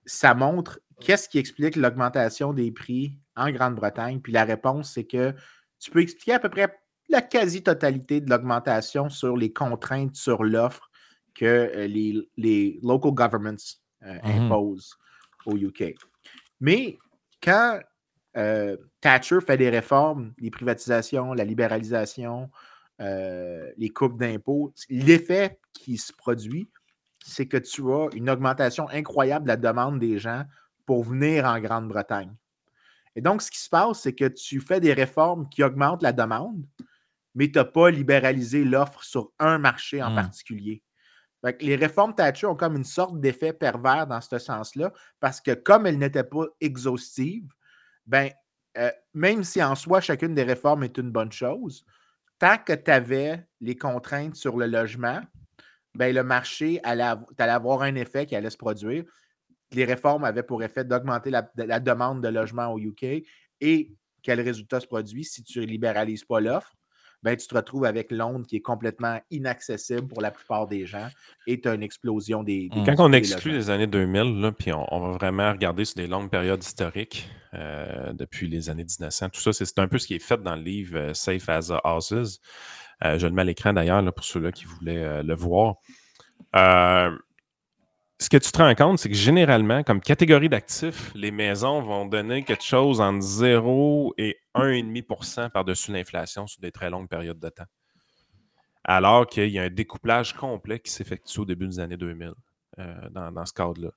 Ça montre qu'est-ce qui explique l'augmentation des prix en Grande-Bretagne. Puis la réponse, c'est que tu peux expliquer à peu près la quasi-totalité de l'augmentation sur les contraintes sur l'offre que euh, les, les, local governments euh, mmh imposent au UK. Mais quand euh, Thatcher fait des réformes, les privatisations, la libéralisation, les coupes d'impôts, l'effet qui se produit, c'est que tu as une augmentation incroyable de la demande des gens pour venir en Grande-Bretagne. Et donc, ce qui se passe, c'est que tu fais des réformes qui augmentent la demande, mais tu n'as pas libéralisé l'offre sur un marché en Hmm. particulier. Fait que les réformes Thatcher ont comme une sorte d'effet pervers dans ce sens-là, parce que comme elles n'étaient pas exhaustives, ben, euh, même si en soi, chacune des réformes est une bonne chose, tant que tu avais les contraintes sur le logement, ben, le marché allait, av- allait avoir un effet qui allait se produire. Les réformes avaient pour effet d'augmenter la, la demande de logement au UK. Et quel résultat se produit si tu ne libéralises pas l'offre? Ben, tu te retrouves avec Londres qui est complètement inaccessible pour la plupart des gens et tu as une explosion des. des. Quand on exclut les années 2000, là, puis on, on va vraiment regarder sur des longues périodes historiques, euh, depuis les années 1900, tout ça, c'est un peu ce qui est fait dans le livre euh, Safe as Houses. Euh, je le mets à l'écran d'ailleurs pour ceux-là qui voulaient le voir. Ce que tu te rends compte, c'est que généralement, comme catégorie d'actifs, les maisons vont donner quelque chose entre 0 et 1,5% par-dessus l'inflation sur des très longues périodes de temps. Alors qu'il y a un découplage complet qui s'effectue au début des années 2000 euh, dans, dans ce cadre-là.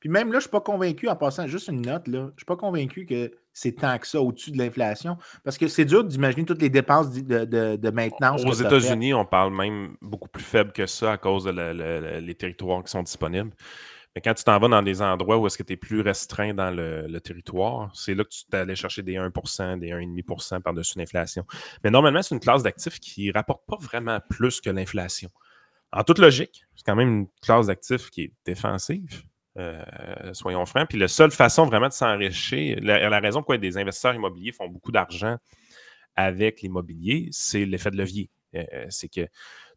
Puis même là, je ne suis pas convaincu, en passant juste une note, là, je ne suis pas convaincu que c'est tant que ça au-dessus de l'inflation? Parce que c'est dur d'imaginer toutes les dépenses de, de- de maintenance. Aux. États-Unis, on parle même beaucoup plus faible que ça à cause des territoires qui sont disponibles. Mais quand tu t'en vas dans des endroits où est-ce que tu es plus restreint dans le, le territoire, c'est là que tu t'allais chercher des 1% des 1,5% par-dessus l'inflation. Mais normalement, c'est une classe d'actifs qui ne rapporte pas vraiment plus que l'inflation. En toute logique, c'est quand même une classe d'actifs qui est défensive. Euh, soyons francs. Puis la seule façon vraiment de s'enrichir, la, raison pourquoi des investisseurs immobiliers font beaucoup d'argent avec l'immobilier, c'est l'effet de levier. Euh, c'est que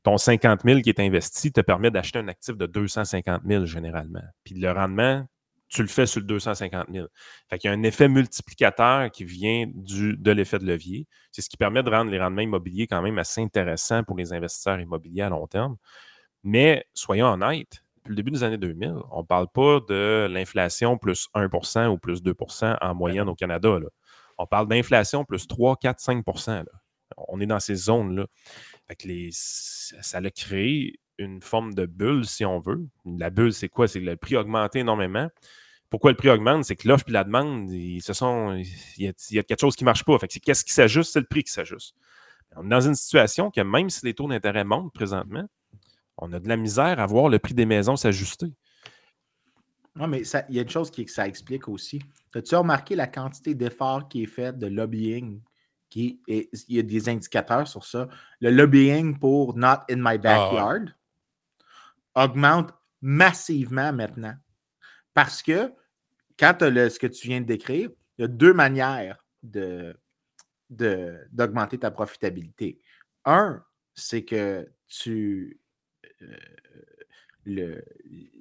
ton 50 000 qui est investi te permet d'acheter un actif de 250 000 généralement. Puis le rendement, tu le fais sur le 250 000. Fait qu'il y a un effet multiplicateur qui vient du, de l'effet de levier. C'est ce qui permet de rendre les rendements immobiliers quand même assez intéressants pour les investisseurs immobiliers à long terme. Mais soyons honnêtes, depuis le début des années 2000, on ne parle pas de l'inflation plus 1% ou plus 2% en moyenne au Canada. là. On parle d'inflation plus 3, 4, 5 là. On est dans ces zones-là. Les, ça a créé une forme de bulle, si on veut. La bulle, c'est quoi? C'est que le prix a augmenté énormément. Pourquoi le prix augmente? C'est que l'offre et la demande, ils se sont, il, y a, il y a quelque chose qui ne marche pas. Fait que c'est qu'est-ce qui s'ajuste? C'est le prix qui s'ajuste. On est dans une situation que même si les taux d'intérêt montent présentement, on a de la misère à voir le prix des maisons s'ajuster. Non, mais il y a une chose qui, que ça explique aussi. As-tu remarqué la quantité d'efforts qui est fait de lobbying? Qui est- il y a des indicateurs sur ça? Le lobbying pour Not in my backyard augmente massivement maintenant. Parce que quand tu as ce que tu viens de décrire, il y a deux manières de, de- d'augmenter ta profitabilité. Un, c'est que tu le-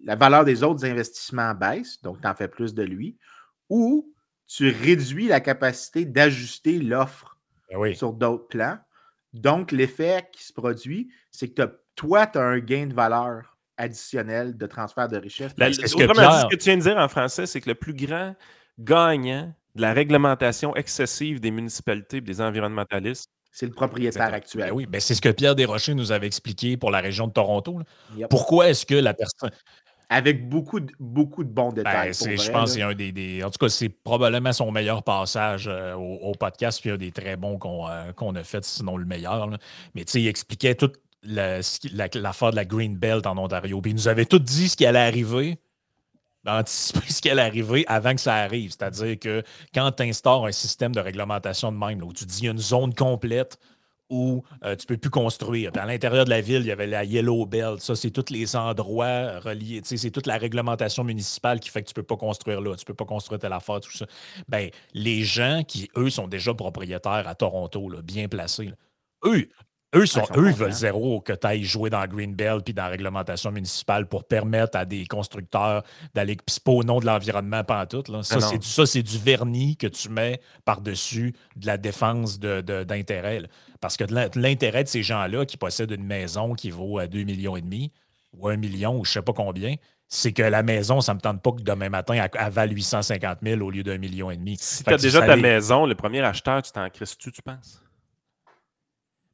la valeur des autres investissements baisse, donc tu en fais plus de lui, ou tu réduis la capacité d'ajuster l'offre Ben oui. sur d'autres plans. Donc, l'effet qui se produit, c'est que toi, tu as un gain de valeur additionnel de transfert de richesse. La- c'est ce que Pierre- ce que tu viens de dire en français, c'est que le plus grand gagnant de la réglementation excessive des municipalités et des environnementalistes, C'est le propriétaire Ben actuel. oui, ben c'est ce que Pierre Desrochers nous avait expliqué pour la région de Toronto. Yep. Pourquoi est-ce que la personne. Avec beaucoup de, beaucoup de bons détails. Ben, pour c'est- je pense c'est un des, des- En tout cas, c'est probablement son meilleur passage euh, au, au podcast. Puis il y a des très bons qu'on euh, a fait, sinon le meilleur. là. Mais tu sais, il expliquait toute la- qui- la- l'affaire de la Green Belt en Ontario. Puis il nous avait tout dit ce qui allait arriver, anticiper ce qui allait arriver avant que ça arrive. C'est-à-dire que quand tu instaures un système de réglementation de même, là, où tu dis il y a une zone complète où euh, tu ne peux plus construire. À l'intérieur de la ville, il y avait la Yellow Belt. Ça, c'est tous les endroits reliés. C'est toute la réglementation municipale qui fait que tu ne peux pas construire là. Tu ne peux pas construire telle affaire, tout ça. Ben, les gens qui, eux, sont déjà propriétaires à Toronto, là, bien placés, là, eux, eux, sont, ils eux veulent zéro que tu ailles jouer dans Green Belt puis dans la réglementation municipale pour permettre à des constructeurs d'aller. Puis pas au nom de l'environnement, pas en tout. Là. Ça, Ah non. c'est du, ça, c'est du vernis que tu mets par-dessus de la défense de- de- d'intérêt. Parce que l'intérêt de ces gens-là qui possèdent une maison qui vaut à 2,5 millions et demi ou 1 million ou je sais pas combien, c'est que la maison, ça me tente pas que demain matin, elle, elle vale 850 000 au lieu d'un million et demi. si tu as déjà ta les- maison, le premier acheteur, tu t'en crisses-tu, tu penses?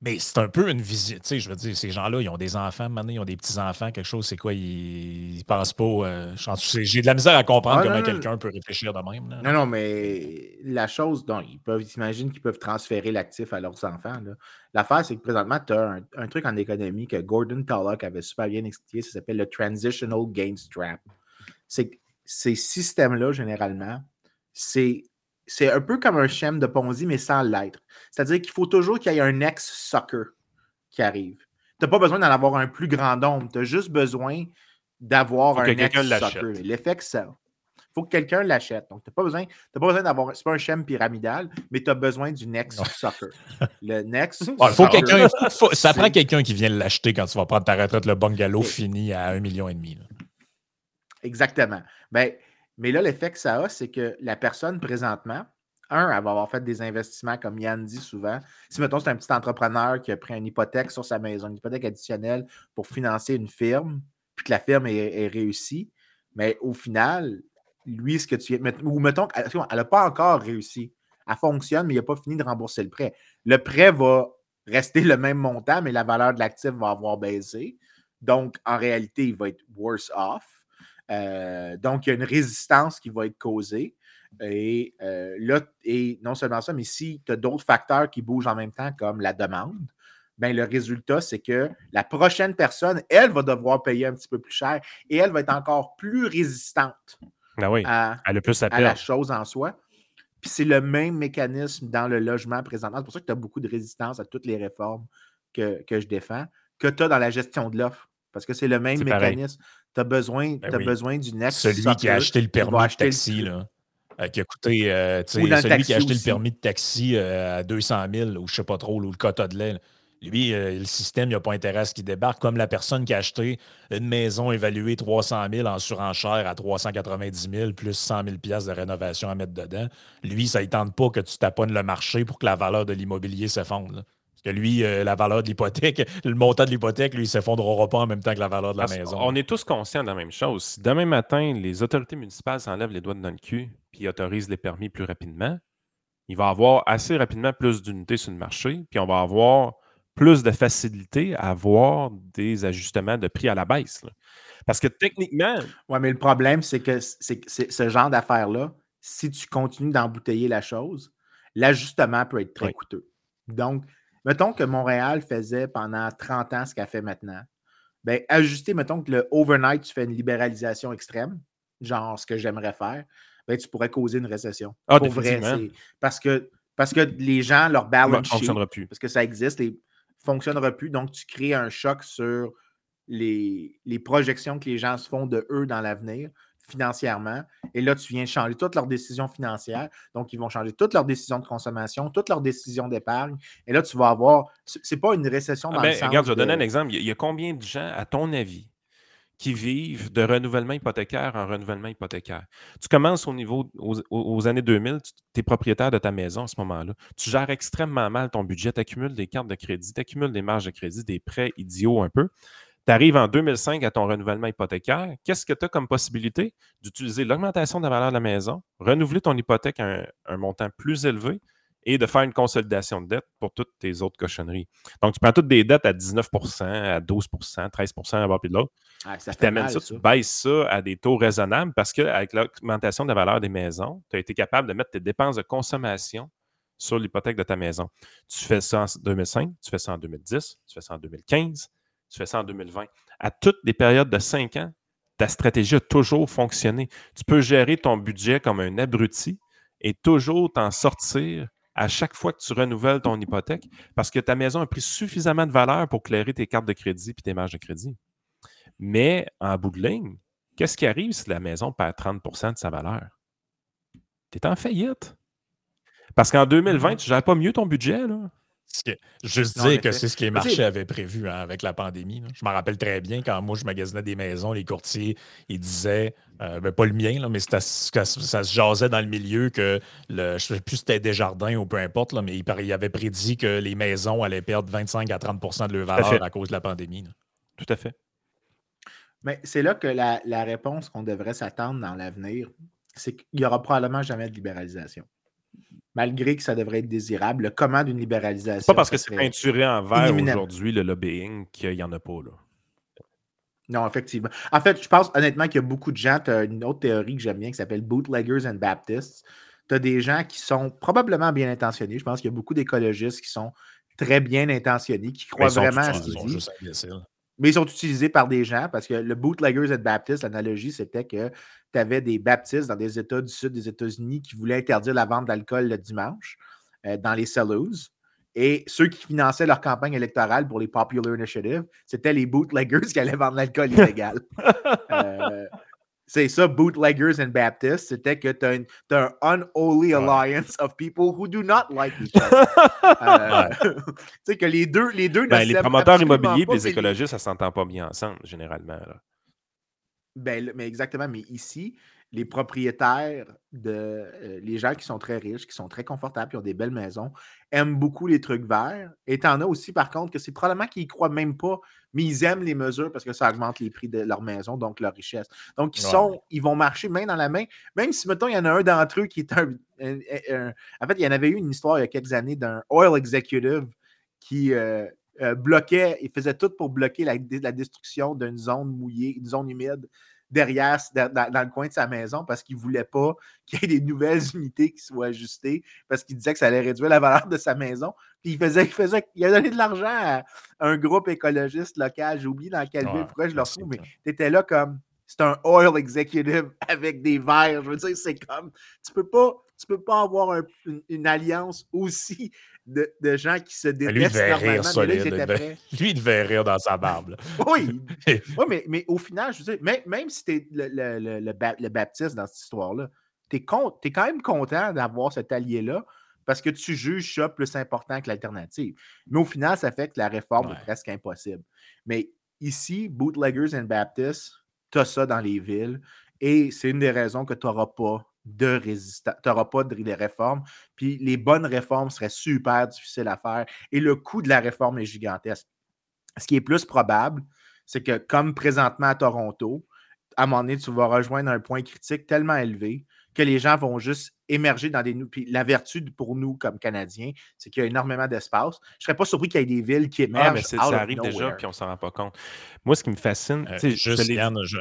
Mais c'est un peu une visite. Tu sais, je veux dire, ces gens-là, ils ont des enfants, maintenant, ils ont des petits-enfants, quelque chose, c'est quoi, ils, ils pensent pas. euh, j'ai de la misère à comprendre Ah, comment quelqu'un peut réfléchir de même. là. Non, non, mais la chose dont ils peuvent, ils s'imaginent qu'ils peuvent transférer l'actif à leurs enfants. L'affaire, c'est que présentement, tu as un, un truc en économie que Gordon Tullock avait super bien expliqué, ça s'appelle le Transitional Gains Trap. C'est que ces systèmes-là, généralement, c'est c'est un peu comme un schème de Ponzi, mais sans l'être. C'est-à-dire qu'il faut toujours qu'il y ait un ex-sucker qui arrive. Tu n'as pas besoin d'en avoir un plus grand nombre. Tu as juste besoin d'avoir un l'achète. L'effet que ça. Il faut que quelqu'un l'achète. Donc, tu n'as pas besoin, t'as pas besoin d'avoir. C'est pas un schème pyramidal, mais tu as besoin du next sucker. Le next. Ah, faut ça prend quelqu'un qui vient l'acheter quand tu vas prendre ta retraite, le bungalow fini à un million et demi. Exactement. Ben, mais là, l'effet que ça a, c'est que la personne présentement, un, elle va avoir fait des investissements, comme Yann dit souvent. Si, mettons, c'est un petit entrepreneur qui a pris une hypothèque sur sa maison, une hypothèque additionnelle pour financer une firme, puis que la firme est, réussie, mais au final, lui, ce que tu ou mettons qu'elle n'a pas encore réussi. Elle fonctionne, mais il n'a pas fini de rembourser le prêt. Le prêt va rester le même montant, mais la valeur de l'actif va avoir baissé. Donc, en réalité, il va être worse off. Euh, donc, il y a une résistance qui va être causée. Et euh, là, et non seulement ça, mais si tu as d'autres facteurs qui bougent en même temps, comme la demande, ben, le résultat, c'est que la prochaine personne, elle va devoir payer un petit peu plus cher et elle va être encore plus résistante Ah oui, à, plus à à la chose en soi. Puis c'est le même mécanisme dans le logement présentement. C'est pour ça que tu as beaucoup de résistance à toutes les réformes que, que je défends, que tu as dans la gestion de l'offre. Parce que c'est le même pareil. Tu as besoin, Ben oui. besoin du next. Celui qui a acheté le permis de le- taxi, là, euh, qui a coûté, euh, celui qui a acheté aussi. le permis de taxi euh, à 200 000 ou je sais pas trop, ou le quota de lait, là. lui, euh, le système, il n'a pas intérêt à ce qu'il débarque, comme la personne qui a acheté une maison évaluée 300 000 en surenchère à 390 000 plus 100 000 piastres de rénovation à mettre dedans. Lui, ça ne tente pas que tu taponnes le marché pour que la valeur de l'immobilier s'effondre. Que lui, euh, la valeur de l'hypothèque, le montant de l'hypothèque, lui, il ne s'effondrera pas en même temps que la valeur de la Parce maison. On est tous conscients de la même chose. Si demain matin, les autorités municipales s'enlèvent les doigts dans le cul puis autorisent les permis plus rapidement, il va y avoir assez rapidement plus d'unités sur le marché, puis on va avoir plus de facilité à avoir des ajustements de prix à la baisse. là. Parce que techniquement, Oui, mais le problème, c'est que c'est ce genre d'affaires-là, si tu continues d'embouteiller la chose, l'ajustement peut être très Oui. coûteux. Donc, mettons que Montréal faisait pendant 30 ans ce qu'elle fait maintenant. Bien, ajuster, mettons que le overnight, tu fais une libéralisation extrême, genre ce que j'aimerais faire, ben, tu pourrais causer une récession. Ah, Pour vrai, parce que, parce que les gens, leur balance ne fonctionnera plus. parce que ça existe et fonctionnera plus. Donc, tu crées un choc sur les, les projections que les gens se font de eux dans l'avenir financièrement. Et là, tu viens changer toutes leurs décisions financières. Donc, ils vont changer toutes leurs décisions de consommation, toutes leurs décisions d'épargne. Et là, tu vas avoir. c'est- pas une récession Ah dans ben, le sens. regarde, je vais donner un exemple. Il y, a, combien de gens, à ton avis, qui vivent de renouvellement hypothécaire en renouvellement hypothécaire? Tu commences au niveau aux, aux- aux années 2000, tu es propriétaire de ta maison à ce moment-là. Tu gères extrêmement mal ton budget, tu accumules des cartes de crédit, tu accumules des marges de crédit, des prêts idiots un peu. Tu arrives en 2005 à ton renouvellement hypothécaire. Qu'est-ce que tu as comme possibilité? D'utiliser l'augmentation de la valeur de la maison, renouveler ton hypothèque à un, un montant plus élevé et de faire une consolidation de dette pour toutes tes autres cochonneries? Donc, tu prends toutes des dettes à 19% à 12% 13 à bord puis de l'autre. Ah, ça amènes mal, ça, ça. tu baisses ça à des taux raisonnables parce qu'avec l'augmentation de la valeur des maisons, tu as été capable de mettre tes dépenses de consommation sur l'hypothèque de ta maison. Tu fais ça en 2005, tu fais ça en 2010, tu fais ça en 2015, tu fais ça en 2020. À toutes les périodes de 5 ans, ta stratégie a toujours fonctionné. Tu peux gérer ton budget comme un abruti et toujours t'en sortir à chaque fois que tu renouvelles ton hypothèque parce que ta maison a pris suffisamment de valeur pour clairer tes cartes de crédit et tes marges de crédit. Mais en bout de ligne, qu'est-ce qui arrive si la maison perd 30% de sa valeur? Tu es en faillite. Parce qu'en 2020, Mhm. tu ne gères pas mieux ton budget. Là. Qui- Juste Non, dire que c'est ce que les marchés avaient prévu hein, avec la pandémie. là. Je m'en rappelle très bien quand moi je magasinais des maisons, les courtiers, ils disaient, euh, ben, pas le mien, là, mais ça se jasait dans le milieu que le, je ne sais plus si c'était Desjardins ou peu importe, là, mais ils, ils avaient prédit que les maisons allaient perdre 25 à 30% de leur à valeur à cause de la pandémie. là. Tout à fait. Mais c'est là que la, la réponse qu'on devrait s'attendre dans l'avenir, c'est qu'il n'y aura probablement jamais de libéralisation. Malgré que ça devrait être désirable, le comment d'une libéralisation. Pas parce que c'est peinturé en vert aujourd'hui, le lobbying, qu'il n'y en a pas. Là. Non, effectivement. En fait, je pense honnêtement qu'il y a beaucoup de gens. Tu as une autre théorie que j'aime bien qui s'appelle Bootleggers and Baptists. Tu as des gens qui sont probablement bien intentionnés. Je pense qu'il y a beaucoup d'écologistes qui sont très bien intentionnés, qui croient vraiment à ce ils qu'ils disent. Mais ils sont utilisés par des gens parce que le Bootleggers and Baptists, l'analogie, c'était que tu avais des baptistes dans des États du sud des États-Unis qui voulaient interdire la vente d'alcool le dimanche euh, dans les saloons. Et ceux qui finançaient leur campagne électorale pour les Popular Initiative, c'était les bootleggers qui allaient vendre l'alcool illégal. Euh, c'est ça, bootleggers and Baptists. C'était que tu as, un unholy alliance of people who do not like each other. Euh, tu sais que les deux, les deux ne Ben, les promoteurs immobiliers et les écologistes, ça s'entend pas bien ensemble, généralement. là. Ben, mais exactement, mais ici, les propriétaires de euh, les gens qui sont très riches, qui sont très confortables, qui ont des belles maisons, aiment beaucoup les trucs verts. Et t'en as aussi, par contre, que c'est probablement qu'ils y croient même pas, mais ils aiment les mesures parce que ça augmente les prix de leur maison, donc leur richesse. Donc, ils Ouais. sont, ils vont marcher main dans la main, même si, mettons, il y en a un d'entre eux qui est un, un- un- En fait, il y en avait eu une histoire il y a quelques années d'un oil executive qui euh, euh, bloquait, il faisait tout pour bloquer la, la destruction d'une zone mouillée, une zone humide derrière, dans, le coin de sa maison parce qu'il ne voulait pas qu'il y ait des nouvelles unités qui soient ajustées parce qu'il disait que ça allait réduire la valeur de sa maison. Puis il faisait, il faisait, il a donné de l'argent à un groupe écologiste local. J'ai oublié dans quelle ville, Ouais, pourquoi je le retrouve, mais tu étais là comme c'est un oil executive avec des verres. Je veux dire, c'est comme tu peux pas, tu peux pas avoir un- une, une alliance aussi de, de gens qui se Lui, il détestent devait rire là, il étaient devait- prêts. Lui, il devait rire dans sa barbe. Oui, oui mais, mais au final, je veux dire, même, même si tu es le, le, le, le ba- le baptiste dans cette histoire-là, tu es, quand même content d'avoir cet allié-là parce que tu juges ça plus important que l'alternative. Mais au final, ça fait que la réforme Ouais. est presque impossible. Mais ici, Bootleggers and Baptists, tu as ça dans les villes et c'est une des raisons que tu n'auras pas de résistance, tu n'auras pas de de réforme. Puis les bonnes réformes seraient super difficiles à faire et le coût de la réforme est gigantesque. Ce qui est plus probable, c'est que comme présentement à Toronto, à un moment donné, tu vas rejoindre un point critique tellement élevé que les gens vont juste émerger dans des... Puis la vertu pour nous, comme Canadiens, c'est qu'il y a énormément d'espace. Je ne serais pas surpris qu'il y ait des villes qui émergent Ah, mais ça of arrive déjà, puis on s'en rend pas compte. Moi, ce qui me fascine, Euh, juste, Yann, je,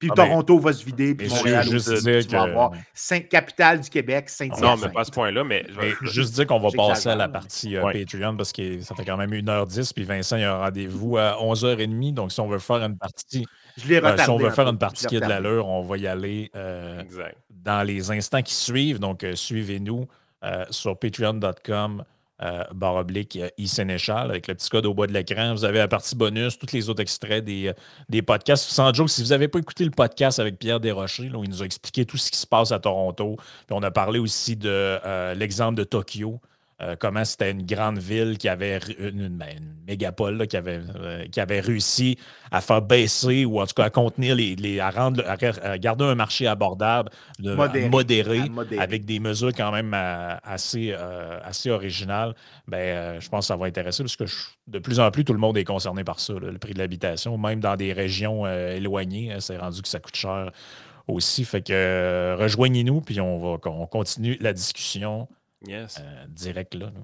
Puis Ah, mais- Toronto va se vider, puis Montréal juste aussi. dire Tu vas que- avoir Saint- capitale du Québec, Saint-Hyacinthe. Non, mais pas à ce point-là, mais je vais- Mais juste dire qu'on va passer à la partie euh, Ouais. Patreon parce que ça fait quand même 1h10, puis Vincent, il y a un rendez-vous à 11h30. Donc, si on veut faire une partie, Je l'ai euh, retardé. si on veut faire une partie qui a de l'allure, on va y aller euh, Exact. dans les instants qui suivent. Donc, euh, suivez-nous euh, sur patreon.com. Euh, barre oblique euh, e-sénéchal avec le petit code au bas de l'écran. Vous avez la partie bonus, tous les autres extraits des, des podcasts. Sans joke, si vous n'avez pas écouté le podcast avec Pierre Desrochers, là, où il nous a expliqué tout ce qui se passe à Toronto, puis on a parlé aussi de euh, l'exemple de Tokyo, euh, comment c'était une grande ville qui avait ré- une, une- ben, une mégapole là, qui, avait, euh, qui avait réussi à faire baisser ou en tout cas à contenir les, les- à rendre à, à garder un marché abordable, de, Modéré. avec des mesures quand même euh, assez, euh, assez originales. Ben, je pense que ça va intéresser parce que je- de plus en plus, tout le monde est concerné par ça, là, le prix de l'habitation, même dans des régions éloignées. hein, c'est rendu que ça coûte cher aussi. Fait que euh, rejoignez-nous, puis on va on continue la discussion Yes. euh, direct là. là.